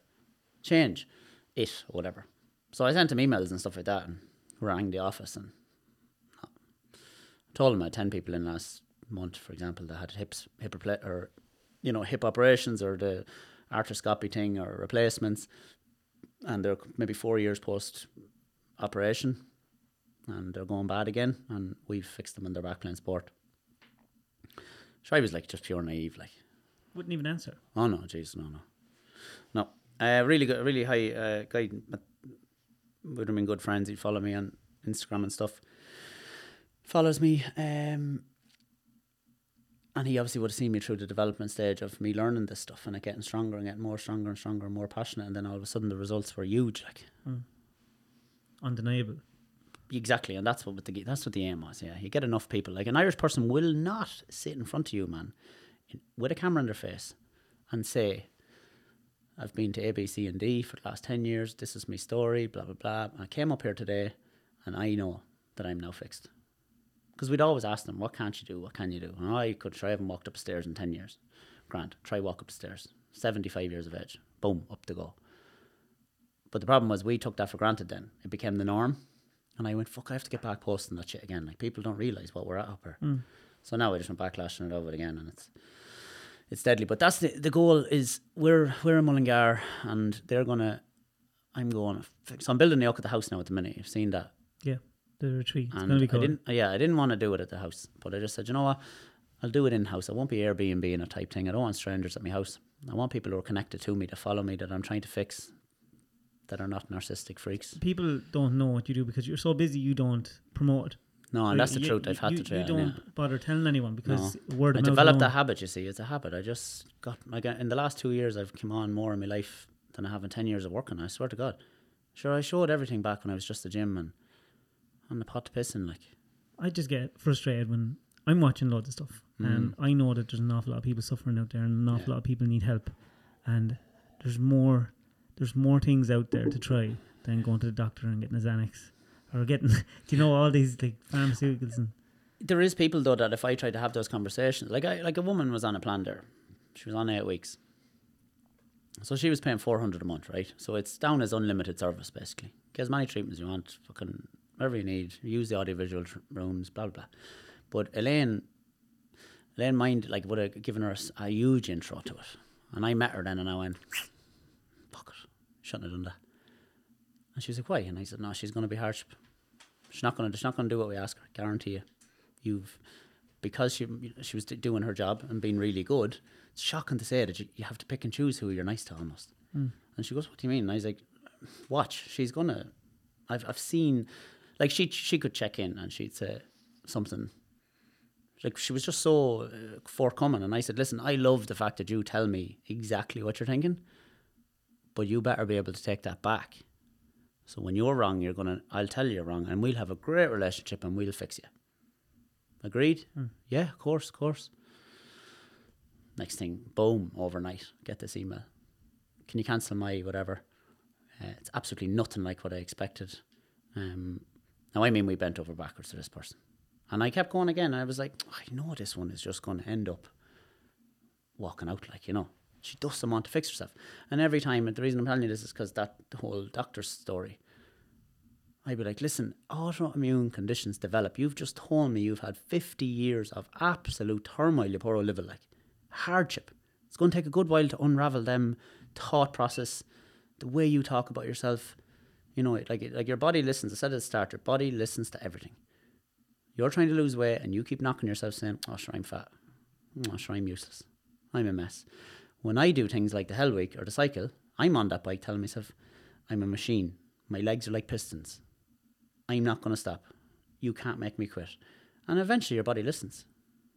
[SPEAKER 2] change it or whatever." So I sent him emails and stuff like that, and rang the office and uh, told him I had ten people in last month, for example, that had hips, hip or you know, hip operations or the arthroscopy thing or replacements, and they're maybe four years post operation, and they're going bad again, and we've fixed them and they're back playing sport. So I was like just pure naive, like.
[SPEAKER 1] Wouldn't even answer.
[SPEAKER 2] Oh no, jeez, no, no, no. Uh, really good, really high uh, guy. Would have been good friends. He'd follow me on Instagram and stuff. Follows me, um, and he obviously would have seen me through the development stage of me learning this stuff and it getting stronger and getting more stronger and stronger and more passionate. And then all of a sudden, the results were huge. Like hmm.
[SPEAKER 1] Undeniable.
[SPEAKER 2] exactly, and that's what the that's what the aim was. Yeah, you get enough people. Like an Irish person will not sit in front of you, man, in, with a camera in their face, and say, "I've been to A, B, C, and D for the last ten years. This is my story." Blah blah blah. I came up here today, and I know that I'm now fixed. Because we'd always ask them, "What can't you do? What can you do?" And I could try. I haven't walked upstairs in ten years. Grant, try walk upstairs. Seventy-five years of age. Boom, up to go. But the problem was we took that for granted. Then it became the norm. And I went, fuck, I have to get back posting that shit again. Like people don't realise what we're at up here. Hmm. So now I just went back lashing it over again and it's it's deadly. But that's the the goal is we're we're in Mullingar and they're gonna I'm going so I'm building the Oak at the house now at the minute. You've seen that.
[SPEAKER 1] Yeah, the retreat. It's
[SPEAKER 2] And
[SPEAKER 1] going to be
[SPEAKER 2] I didn't yeah, I didn't want to do it at the house. But I just said, you know what? I'll do it in house. I won't be Airbnb in a type thing. I don't want strangers at my house. I want people who are connected to me to follow me that I'm trying to fix that are not narcissistic freaks.
[SPEAKER 1] People don't know what you do because you're so busy. You don't promote.
[SPEAKER 2] No, and
[SPEAKER 1] Or
[SPEAKER 2] that's the
[SPEAKER 1] you-
[SPEAKER 2] truth. I've had
[SPEAKER 1] you,
[SPEAKER 2] to try.
[SPEAKER 1] You don't
[SPEAKER 2] yeah.
[SPEAKER 1] bother telling anyone because word
[SPEAKER 2] I
[SPEAKER 1] of mouth
[SPEAKER 2] developed
[SPEAKER 1] alone-
[SPEAKER 2] habit. You see, it's a habit. I just got uh, in the last two years, I've come on more in my life than I have in ten years of working. I swear to God. Sure, I showed everything back when I was just a gym and on the pot to pissing. Like,
[SPEAKER 1] I just get frustrated when I'm watching loads of stuff and I know that there's an awful lot of people suffering out there and an awful
[SPEAKER 2] Mm. Yeah.
[SPEAKER 1] lot of people need help and there's more there's more things out there to try than going to the doctor and getting a Xanax or getting do you know all these like pharmaceuticals and
[SPEAKER 2] there is people though that if I try to have those conversations, like I like a woman was on a plan there, she was on eight weeks, so she was paying four hundred a month, right? So it's down as unlimited service basically. Get as many treatments you want, fucking whatever you need. Use the audiovisual tr- rooms, blah blah. blah. But Elaine, Elaine mind like would have given her a huge intro to it, and I met her then, and I went, fuck it, shouldn't have done that. And she was like, why? And I said, no, she's going to be harsh. She's not going to. She's not going to do what we ask her. Guarantee you. You've because she she was doing her job and being really good. It's shocking to say that you, you have to pick and choose who you're nice to almost. Hmm. And she goes, "What do you mean?" And I was like, "Watch, she's gonna." I've I've seen, like she she could check in and she'd say something. Like she was just so uh, forthcoming, and I said, "Listen, I love the fact that you tell me exactly what you're thinking, but you better be able to take that back." So when you're wrong, you're gonna. I'll tell you you're wrong, and we'll have a great relationship, and we'll fix you. Agreed? Yeah, of course, of course. Next thing, boom, overnight, get this email. Can you cancel my whatever? Uh, it's absolutely nothing like what I expected. Um, now, I mean, we bent over backwards to this person. And I kept going again. And I was like, I know this one is just going to end up walking out, like, you know. She doesn't want to fix herself. And every time, and the reason I'm telling you this is because that whole doctor's story, I'd be like, listen, autoimmune conditions develop. You've just told me you've had 50 years of absolute turmoil you poor old live like. Hardship. It's going to take a good while to unravel them thought process, the way you talk about yourself. You know, like, like your body listens. I said at the start, your body listens to everything. You're trying to lose weight and you keep knocking yourself saying, oh, sure, I'm fat. Oh, sure, I'm useless. I'm a mess. When I do things like the Hell Week or the cycle, I'm on that bike telling myself, I'm a machine. My legs are like pistons. I'm not going to stop. You can't make me quit. And eventually your body listens.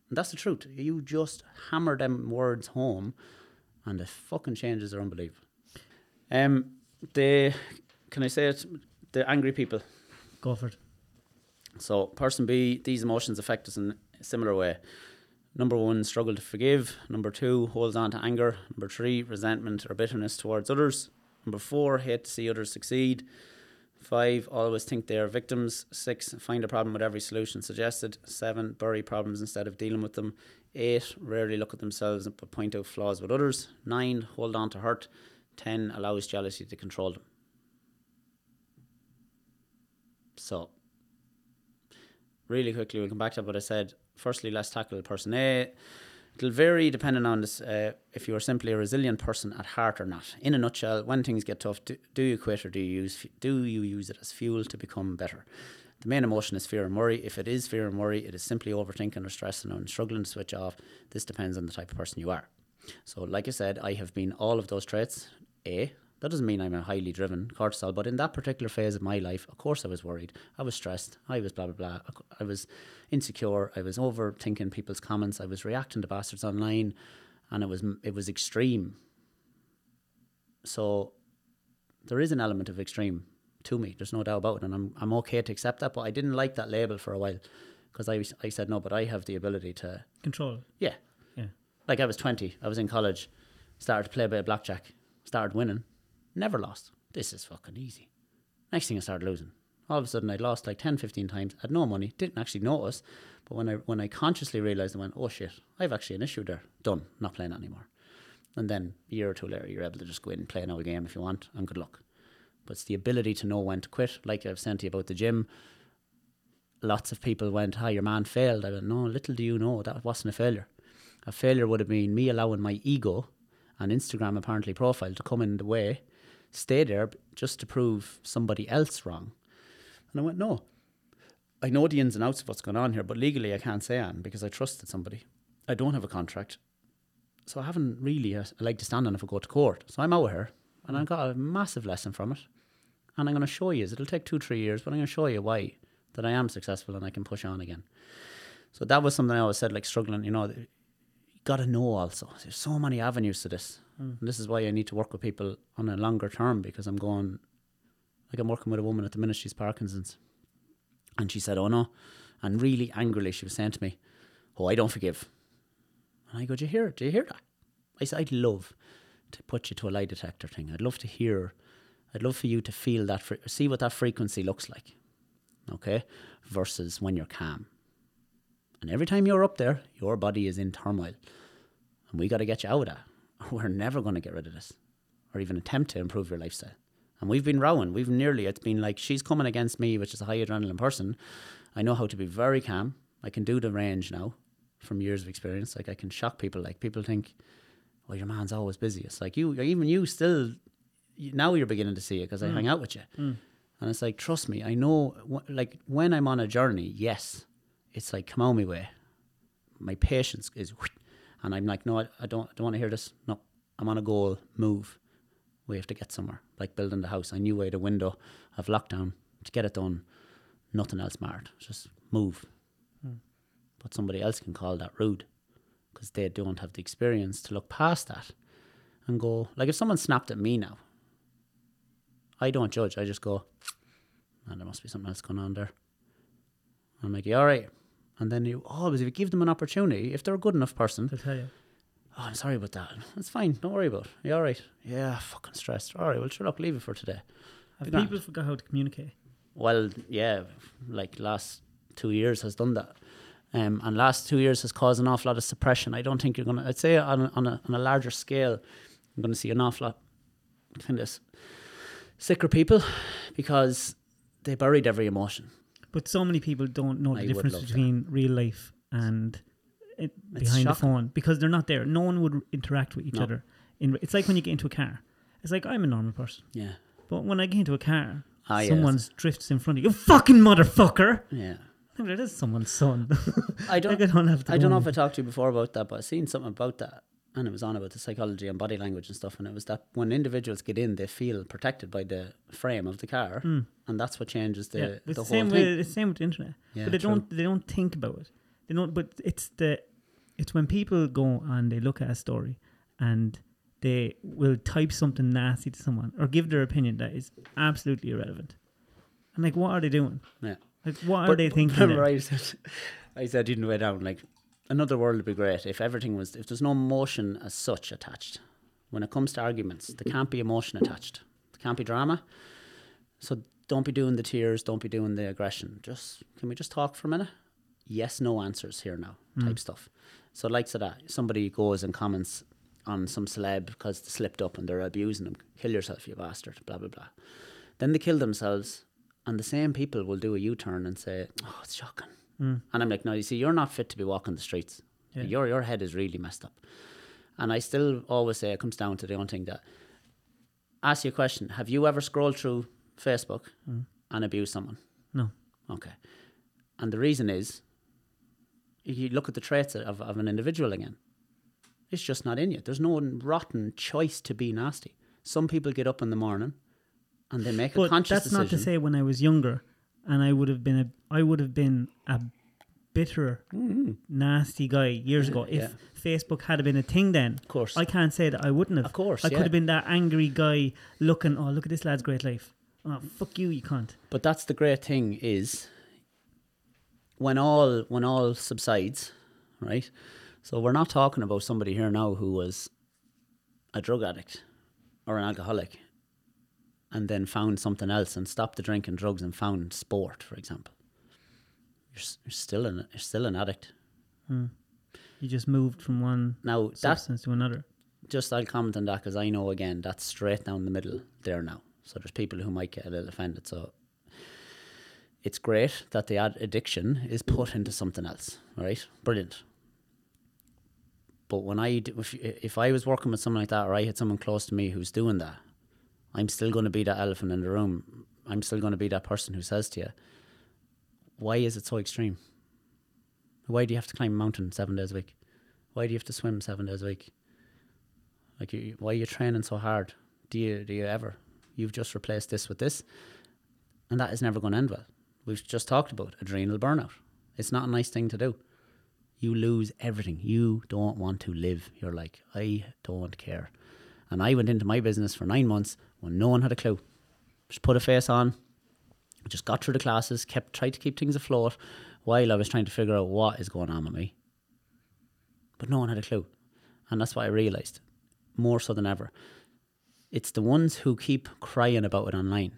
[SPEAKER 2] And that's the truth. You just hammer them words home and the fucking changes are unbelievable. Um, the, can I say it? The angry people.
[SPEAKER 1] go for it.
[SPEAKER 2] So, person B, these emotions affect us in a similar way. Number one, struggle to forgive. Number two, holds on to anger. Number three, resentment or bitterness towards others. Number four, hate to see others succeed. Five, always think they are victims. Six, find a problem with every solution suggested. Seven, bury problems instead of dealing with them. Eight, rarely look at themselves but point out flaws with others. Nine, hold on to hurt. Ten, allows jealousy to control them. So, really quickly, we'll come back to what I said. Firstly, let's tackle person A. It'll vary depending on this, uh, if you are simply a resilient person at heart or not. In a nutshell, when things get tough, do, do you quit or do you use do you use it as fuel to become better? The main emotion is fear and worry. If it is fear and worry, it is simply overthinking or stressing and struggling to switch off. This depends on the type of person you are. So, like I said, I have been all of those traits. A. That doesn't mean I'm a highly driven cortisol, but in that particular phase of my life, of course, I was worried. I was stressed. I was blah blah blah. I was insecure. I was overthinking people's comments. I was reacting to bastards online, and it was it was extreme. So, there is an element of extreme to me. There's no doubt about it, and I'm I'm okay to accept that. But I didn't like that label for a while because I I said no, but I have the ability to
[SPEAKER 1] Control.
[SPEAKER 2] yeah
[SPEAKER 1] Yeah.
[SPEAKER 2] like I was 20, I was in college, started to play a bit of blackjack, started winning, never lost. This is fucking easy. Next thing I started losing. All of a sudden I'd lost like 10, 15 times, had no money, didn't actually notice. But when I when I consciously realised, I went, oh shit, I've actually an issue there. Done, not playing anymore. And then a year or two later, you're able to just go in and play another game if you want, and good luck. But it's the ability to know when to quit. Like I've sent you about the gym, lots of people went, hi, your man failed. I went, no, little do you know, that wasn't a failure. A failure would have been me allowing my ego and Instagram apparently profile to come in the way, stay there just to prove somebody else wrong. And I went, no. I know the ins and outs of what's going on here, but legally I can't say on because I trusted somebody. I don't have a contract. So I haven't really a, a leg to stand on if I go to court. So I'm out here and I got a massive lesson from it. And I'm going to show you, it'll take two, three years, but I'm going to show you why that I am successful and I can push on again. So that was something I always said, like struggling, you know, you got to know also. There's so many avenues to this. And this is why I need to work with people on a longer term because I'm going, like I'm working with a woman at the minute, she's Parkinson's. And she said, oh no. And really angrily, she was saying to me, oh, I don't forgive. And I go, do you hear it? Do you hear that? I said, I'd love to put you to a lie detector thing. I'd love to hear, I'd love for you to feel that, see what that frequency looks like. Okay? Versus when you're calm. And every time you're up there, your body is in turmoil. And we got to get you out of that. We're never going to get rid of this or even attempt to improve your lifestyle. And we've been rowing. We've nearly, it's been like she's coming against me, which is a high adrenaline person. I know how to be very calm. I can do the range now from years of experience. Like I can shock people. Like people think, well, your man's always busy. It's like you, even you still, now you're beginning to see it because I mm. hang out with you. Mm. And it's like, trust me, I know, like when I'm on a journey, yes, it's like, come on my way. My patience is, and I'm like, no, I, I don't, I don't want to hear this. No, I'm on a goal, move. We have to get somewhere, like building the house. I knew I had a window of lockdown to get it done. Nothing else mattered. Just move. Hmm. But somebody else can call that rude because they don't have the experience to look past that and go, like if someone snapped at me now, I don't judge. I just go, man, there must be something else going on there. I'm like, all right? And then you always, if you give them an opportunity, if they're a good enough person,
[SPEAKER 1] To tell you.
[SPEAKER 2] oh, I'm sorry about that. It's fine. Don't worry about it. You all right? Yeah, fucking stressed. All right, well, sure, look, leave it for today.
[SPEAKER 1] Have people forgot how to communicate?
[SPEAKER 2] Well, yeah, like last two years has done that. Um, and last two years has caused an awful lot of suppression. I don't think you're going to, I'd say on a, on, a, on a larger scale, I'm going to see an awful lot kind of sicker people because they buried every emotion.
[SPEAKER 1] But so many people don't know
[SPEAKER 2] I
[SPEAKER 1] the difference
[SPEAKER 2] love that.
[SPEAKER 1] between real life and it, behind the phone because they're not there. No one would interact with each
[SPEAKER 2] No.
[SPEAKER 1] other. In, it's like when you get into a car. It's like I'm a normal person,
[SPEAKER 2] Yeah.
[SPEAKER 1] but when I get into a car,
[SPEAKER 2] Ah, yes.
[SPEAKER 1] someone's drifts in front of you. You fucking motherfucker!
[SPEAKER 2] Yeah.
[SPEAKER 1] It is someone's son.
[SPEAKER 2] I don't,
[SPEAKER 1] like I don't have to
[SPEAKER 2] I don't know if I talked to you before about that, but I've seen something about that, and it was on about the psychology and body language and stuff. And it was that when individuals get in, they feel protected by the frame of the car, hmm. and that's what changes the
[SPEAKER 1] yeah,
[SPEAKER 2] the,
[SPEAKER 1] the,
[SPEAKER 2] whole
[SPEAKER 1] same
[SPEAKER 2] thing.
[SPEAKER 1] way. It's the same with the internet.
[SPEAKER 2] Yeah,
[SPEAKER 1] but they
[SPEAKER 2] true.
[SPEAKER 1] don't. They don't think about it. They don't. But it's the. It's when people go and they look at a story, and they will type something nasty to someone or give their opinion that is absolutely irrelevant. And like, what are they doing?
[SPEAKER 2] Yeah.
[SPEAKER 1] Like, what are they thinking?
[SPEAKER 2] Remember. I said, I said, in the way down, like another world would be great if everything was, if there's no emotion as such attached. When it comes to arguments, there can't be emotion attached. There can't be drama. So don't be doing the tears. Don't be doing the aggression. Just can we just talk for a minute? Yes, no answers here now. Type hmm. stuff. So likes of uh, that. Somebody goes and comments on some celeb because they slipped up and they're abusing them. Kill yourself, you bastard. Blah blah blah. Then they kill themselves, and the same people will do a U turn and say, "Oh, it's shocking." And I'm like, "No, you see, you're not fit to be walking the streets.
[SPEAKER 1] Yeah.
[SPEAKER 2] Your your head is really messed up." And I still always say it comes down to the one thing that ask you a question: Have you ever scrolled through Facebook mm. and abused someone?
[SPEAKER 1] No.
[SPEAKER 2] Okay. And the reason is, you look at the traits of, of an individual again. It's just not in you. There's no rotten choice to be nasty. Some people get up in the morning and they make a
[SPEAKER 1] But
[SPEAKER 2] conscious
[SPEAKER 1] that's not to say when I was younger, and I would have been a. I would have been a bitter, nasty guy years ago. If
[SPEAKER 2] Mm-hmm. yeah.
[SPEAKER 1] Facebook had been a thing then,
[SPEAKER 2] Of course.
[SPEAKER 1] I can't say that I wouldn't have.
[SPEAKER 2] Of course,
[SPEAKER 1] I
[SPEAKER 2] yeah.
[SPEAKER 1] could have been that angry guy looking. Oh, look at this lad's great life. Oh, fuck you, you can't.
[SPEAKER 2] But that's the great thing is when all when all subsides, right? So we're not talking about somebody here now who was a drug addict or an alcoholic and then found something else and stopped the drinking drugs and found sport, for example. You're, you're still an you're still an addict. Hmm.
[SPEAKER 1] You just moved from one
[SPEAKER 2] Now that
[SPEAKER 1] substance to another.
[SPEAKER 2] just I'll comment on that because I know again that's straight down the middle there now. So there's people who might get a little offended. So it's great that the ad- addiction is put into something else. Right, brilliant. But when I, if if I was working with someone like that, or I had someone close to me who's doing that, I'm still going to be that elephant in the room. I'm still going to be that person who says to you, "Why is it so extreme? Why do you have to climb a mountain seven days a week? Why do you have to swim seven days a week? Like, you, why are you training so hard? Do you do you ever? You've just replaced this with this, and that is never going to end well. we've just talked about adrenal burnout. It's not a nice thing to do. You lose everything. You don't want to live. You're like, I don't care. And I went into my business for nine months when no one had a clue. Just put a face on, just got through the classes, kept tried to keep things afloat while I was trying to figure out what is going on with me. But no one had a clue. And that's what I realised, more so than ever. It's the ones who keep crying about it online.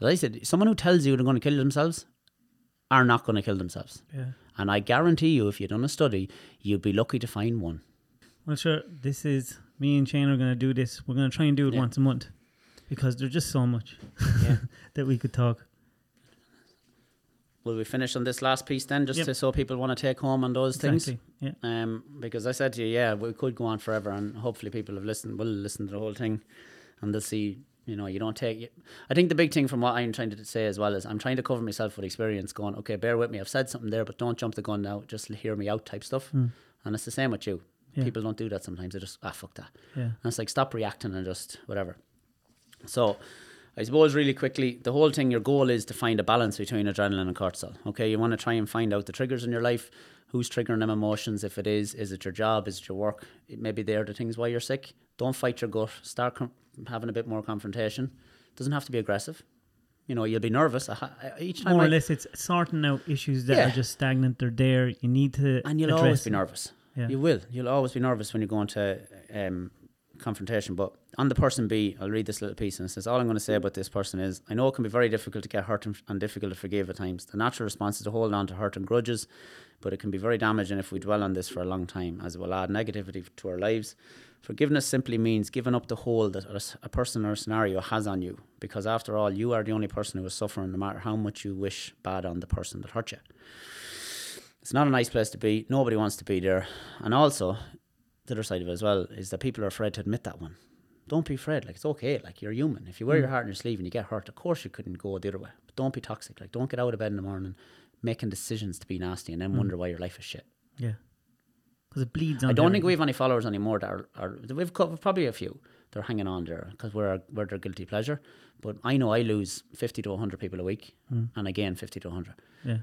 [SPEAKER 2] As I said, someone who tells you they're going to kill themselves are not going to kill themselves.
[SPEAKER 1] Yeah.
[SPEAKER 2] And I guarantee you, if you'd done a study, you'd be lucky to find one.
[SPEAKER 1] Well, sure. This is me and Shane are going to do this. We're going to try and do it
[SPEAKER 2] Yeah.
[SPEAKER 1] once a month because there's just so much
[SPEAKER 2] Yeah.
[SPEAKER 1] that we could talk.
[SPEAKER 2] Will we finish on this last piece then, just
[SPEAKER 1] Yep.
[SPEAKER 2] to, so people want to take home on those things?
[SPEAKER 1] Exactly. Yeah.
[SPEAKER 2] Um, because I said to you, yeah, we could go on forever, and hopefully people have listened, will listen to the whole thing, and they'll see. You know, you don't take. I think the big thing from what I'm trying to say as well is I'm trying to cover myself with experience. Going, okay, bear with me. I've said something there, but don't jump the gun now. Just hear me out, type stuff. And it's the same with you.
[SPEAKER 1] Yeah.
[SPEAKER 2] People don't do that sometimes. They just ah fuck that.
[SPEAKER 1] Yeah.
[SPEAKER 2] And it's like stop reacting and just whatever. So, I suppose really quickly, the whole thing, your goal is to find a balance between adrenaline and cortisol. Okay, you want to try and find out the triggers in your life, who's triggering them emotions. If it is, is it your job? Is it your work? It, maybe they're the things why you're sick. Don't fight your gut. Start com- having a bit more confrontation. Doesn't have to be aggressive. You know, you'll be nervous I ha- I- each time.
[SPEAKER 1] More
[SPEAKER 2] I-
[SPEAKER 1] or less, it's sorting out issues that
[SPEAKER 2] Yeah.
[SPEAKER 1] are just stagnant. They're there. You need to
[SPEAKER 2] and you'll always be nervous.
[SPEAKER 1] Yeah.
[SPEAKER 2] You will. You'll always be nervous when you go into um, confrontation. But on the person B, I'll read this little piece and it says, All I'm going to say about this person is I know it can be very difficult to get hurt and, and difficult to forgive at times. The natural response is to hold on to hurt and grudges, but it can be very damaging if we dwell on this for a long time, as it will add negativity to our lives. Forgiveness simply means giving up the hold that a person or a scenario has on you, because after all, you are the only person who is suffering, no matter how much you wish bad on the person that hurt you. It's not a nice place to be. Nobody wants to be there. And also, the other side of it as well is that people are afraid to admit that one. Don't be afraid. Like it's okay. Like you're human. If you wear mm. your heart on your sleeve and you get hurt, of course you couldn't go the other way. But don't be toxic. Like don't get out of bed in the morning making decisions to be nasty and then mm. wonder why your life is shit.
[SPEAKER 1] Yeah. Because it bleeds on.
[SPEAKER 2] I don't think we have any followers anymore that are, are we've probably a few. They're hanging on there because we're we're their guilty pleasure. But I know I lose fifty to hundred people a week, mm. and again fifty to hundred.
[SPEAKER 1] Yeah.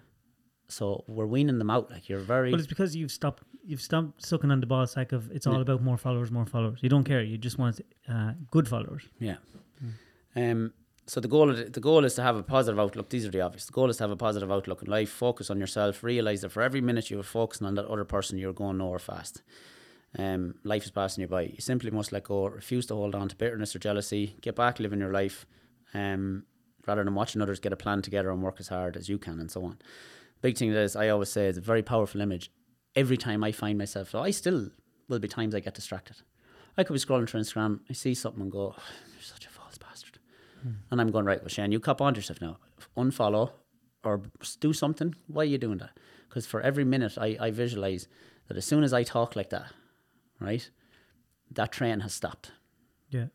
[SPEAKER 2] So we're weaning them out. Like you're very
[SPEAKER 1] Well, it's because you've stopped. You've stopped sucking on the ball sack of it's all about more followers, more followers. You don't care. You just want uh, good followers.
[SPEAKER 2] Yeah. Um. So the goal, the goal is to have a positive outlook. These are the obvious. The goal is to have a positive outlook in life. Focus on yourself. Realize that for every minute you are focusing on that other person, you're going nowhere fast. Um, life is passing you by. You simply must let go. Refuse to hold on to bitterness or jealousy. Get back living your life, um, rather than watching others get a plan together and work as hard as you can, and so on. Big thing that is, I always say, is a very powerful image. Every time I find myself, so I still will be times I get distracted. I could be scrolling through Instagram, I see something and go, oh, "You're such a false bastard," hmm. and I'm going right. Well, Shane, you cop on to yourself now. Unfollow or do something. Why are you doing that? Because for every minute, I, I visualize that as soon as I talk like that, right, that train has stopped.
[SPEAKER 1] Yeah.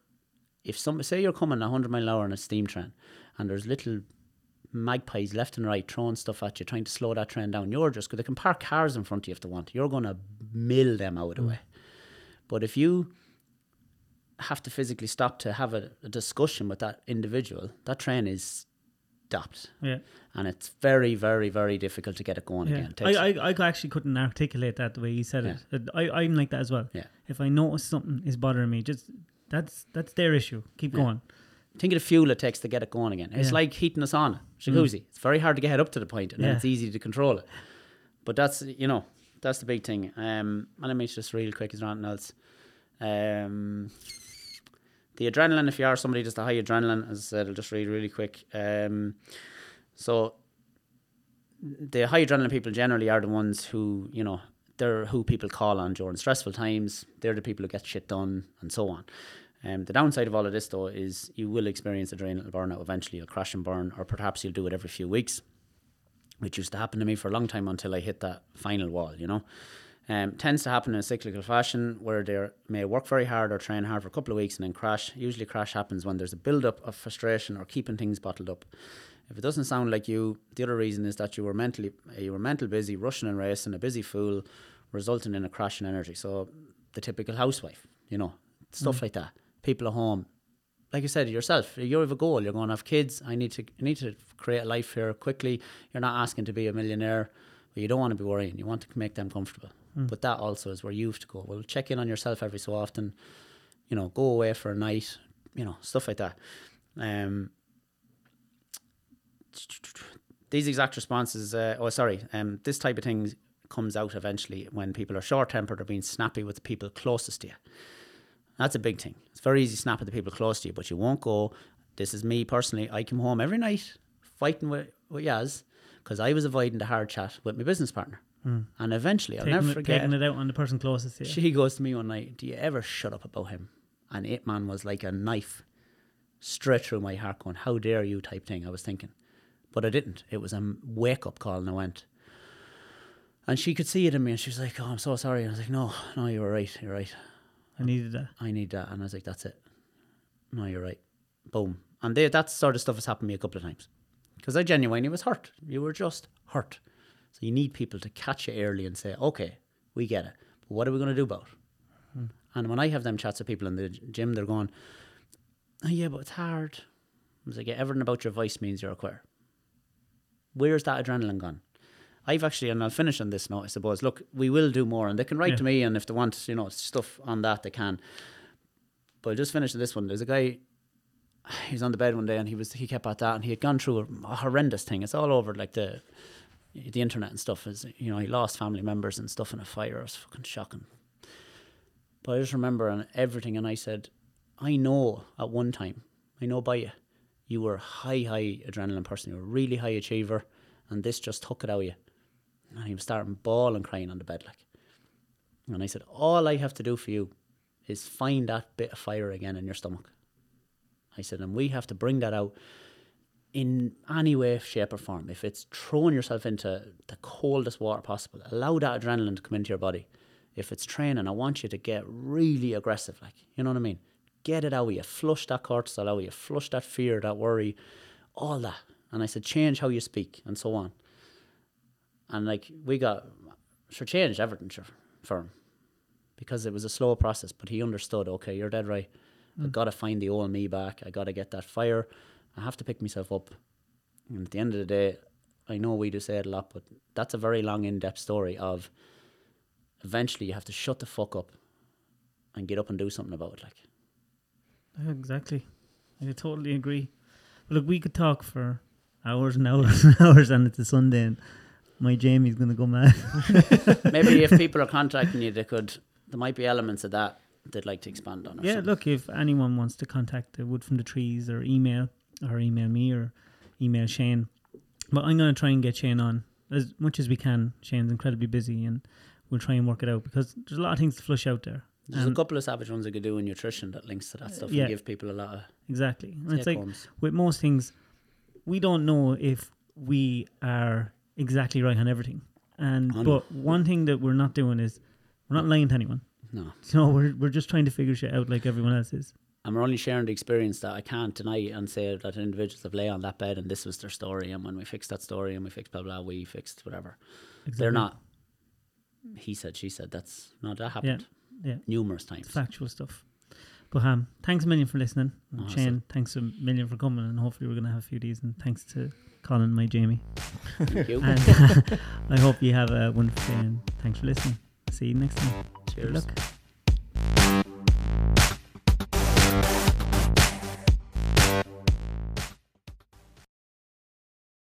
[SPEAKER 2] If some say you're coming 100 mile an hour on a steam train, and there's little magpies left and right throwing stuff at you, trying to slow that train down, you're just because they can park cars in front of you if they want. You're going to mill them out of the way. But if you have to physically stop to have a, a discussion with that individual, that train is stopped.
[SPEAKER 1] Yeah.
[SPEAKER 2] And it's very, very, very difficult to get it going
[SPEAKER 1] Yeah.
[SPEAKER 2] again. It
[SPEAKER 1] I, I, I actually couldn't articulate that the way you said it. Uh, I, I'm like that as well.
[SPEAKER 2] Yeah.
[SPEAKER 1] If I notice something is bothering me, just that's that's their issue. Keep
[SPEAKER 2] Yeah.
[SPEAKER 1] going.
[SPEAKER 2] Think of the fuel it takes to get it going again. It's
[SPEAKER 1] Yeah. Mm.
[SPEAKER 2] like heating a sauna, jacuzzi. It's very hard to get up to the point, and then it's easy to control it. But that's you know that's the big thing. Um, and let me just real quick. Is there anything else? Um, the adrenaline. If you are somebody just a high adrenaline, as I said, I'll just read really quick. Um, so the high adrenaline people generally are the ones who you know they're who people call on during stressful times. They're the people who get shit done and so on. Um, the downside of all of this though is you will experience adrenal burnout eventually. You'll crash and burn, or perhaps you'll do it every few weeks, which used to happen to me for a long time until I hit that final wall. You know, um, tends to happen in a cyclical fashion where they may work very hard or train hard for a couple of weeks and then crash. Usually, crash happens when there's a build up of frustration or keeping things bottled up. If it doesn't sound like you, the other reason is that you were mentally you were mental busy, rushing and racing, a busy fool, resulting in a crash in energy. So the typical housewife, you know, stuff like that. People at home like you said yourself, you have a goal. You're going to have kids. I need to I need to create a life here quickly. You're not asking to be a millionaire, but you don't want to be worrying. You want to make them comfortable. But that also is where you have to go. Well, check in on yourself every so often. You know, go away for a night. You know, stuff like that. Um, these exact responses. Uh, oh, sorry. Um, this type of thing comes out eventually when people are short tempered or being snappy with the people closest to you. That's a big thing. It's very easy to snap at the people close to you, but you won't go. This is me personally. I come home every night fighting with, with Yaz because I was avoiding the hard chat with my business partner. Hmm. And eventually, I'll
[SPEAKER 1] taking,
[SPEAKER 2] never
[SPEAKER 1] it,
[SPEAKER 2] forget.
[SPEAKER 1] taking it out on the person closest to you.
[SPEAKER 2] She goes to me one night, Do you ever shut up about him? And it man was like a knife straight through my heart, going, How dare you type thing. I was thinking. But I didn't. It was a wake up call, and I went. And she could see it in me, and she was like, Oh, I'm so sorry. And I was like, No, no, you were right. You're right.
[SPEAKER 1] I needed that.
[SPEAKER 2] I need that. And I was like, That's it. No, you're right. Boom. And they, that sort of stuff has happened to me a couple of times. Because I genuinely was hurt. You were just hurt. So you need people to catch you early and say, okay, we get it. But what are we going to do about it? Hmm. And when I have them chats with people in the gym, they're going, oh, yeah, but it's hard. I was like, yeah, everything about your voice means you're a quitter. Where's that adrenaline gone? I've actually, and I'll finish on this note, I suppose. Look, we will do more, and they can write
[SPEAKER 1] Yeah.
[SPEAKER 2] to me, and if they want, you know, stuff on that, they can. But I'll just finish this one. There's a guy, he was on the bed one day, and he was he kept at that, and he had gone through a, horrendous thing. It's all over, like the the internet and stuff. Is you know, he lost family members and stuff in a fire. It was fucking shocking. But I just remember and everything, and I said, I know at one time, I know by you, you were a high, high adrenaline person. You were a really high achiever, and this just took it out of you. And he was starting bawling, crying on the bed, like. And I said, all I have to do for you is find that bit of fire again in your stomach. I said, and we have to bring that out in any way, shape, or form. If it's throwing yourself into the coldest water possible, allow that adrenaline to come into your body. If it's training, I want you to get really aggressive, like, you know what I mean? Get it out of you, flush that cortisol out of you, flush that fear, that worry, all that. And I said, change how you speak, and so on. And like, we got, sure, changed everything sure, for him because it was a slow process, but he understood, okay, you're dead right. I mm. got to find the old me back. I got to get that fire. I have to pick myself up. And at the end of the day, I know we do say it a lot, but that's a very long, in depth story of eventually you have to shut the fuck up and get up and do something about it. Like,
[SPEAKER 1] Yeah, Exactly. I totally agree. But look, we could talk for hours and hours and hours, and it's a Sunday, and my Jamie's going to go mad.
[SPEAKER 2] maybe if people are contacting you, they could, there might be elements of that they'd like to expand on.
[SPEAKER 1] Yeah,
[SPEAKER 2] something.
[SPEAKER 1] look, if anyone wants to contact the Wood from the Trees or email, or email me, or email Shane. But I'm going to try and get Shane on as much as we can. Shane's incredibly busy, and we'll try and work it out because there's a lot of things to flush out there.
[SPEAKER 2] There's a couple of savage ones I could do in nutrition that links to that stuff
[SPEAKER 1] yeah.
[SPEAKER 2] and give people a lot of
[SPEAKER 1] Exactly. And it's like
[SPEAKER 2] homes.
[SPEAKER 1] with most things, we don't know if we are exactly right on everything. And
[SPEAKER 2] I know.
[SPEAKER 1] but one thing that we're not doing is we're not lying to anyone.
[SPEAKER 2] No.
[SPEAKER 1] Know, we're we're just trying to figure shit out like everyone else is.
[SPEAKER 2] And we're only sharing the experience that I can't deny and say that individuals have lay on that bed and this was their story. And when we fixed that story and we fixed blah, blah, we fixed whatever. They're not, he said, she said, that's not, that happened
[SPEAKER 1] Yeah.
[SPEAKER 2] numerous times.
[SPEAKER 1] It's factual stuff. But um, thanks a million for listening.
[SPEAKER 2] Awesome.
[SPEAKER 1] Shane, thanks a million for coming, and hopefully we're gonna have a few of these. And thanks to Colin, my Jamie.
[SPEAKER 2] Thank you.
[SPEAKER 1] And uh, I hope you have a wonderful day. And thanks for listening. See you next time. Good
[SPEAKER 2] Cheers.
[SPEAKER 1] luck.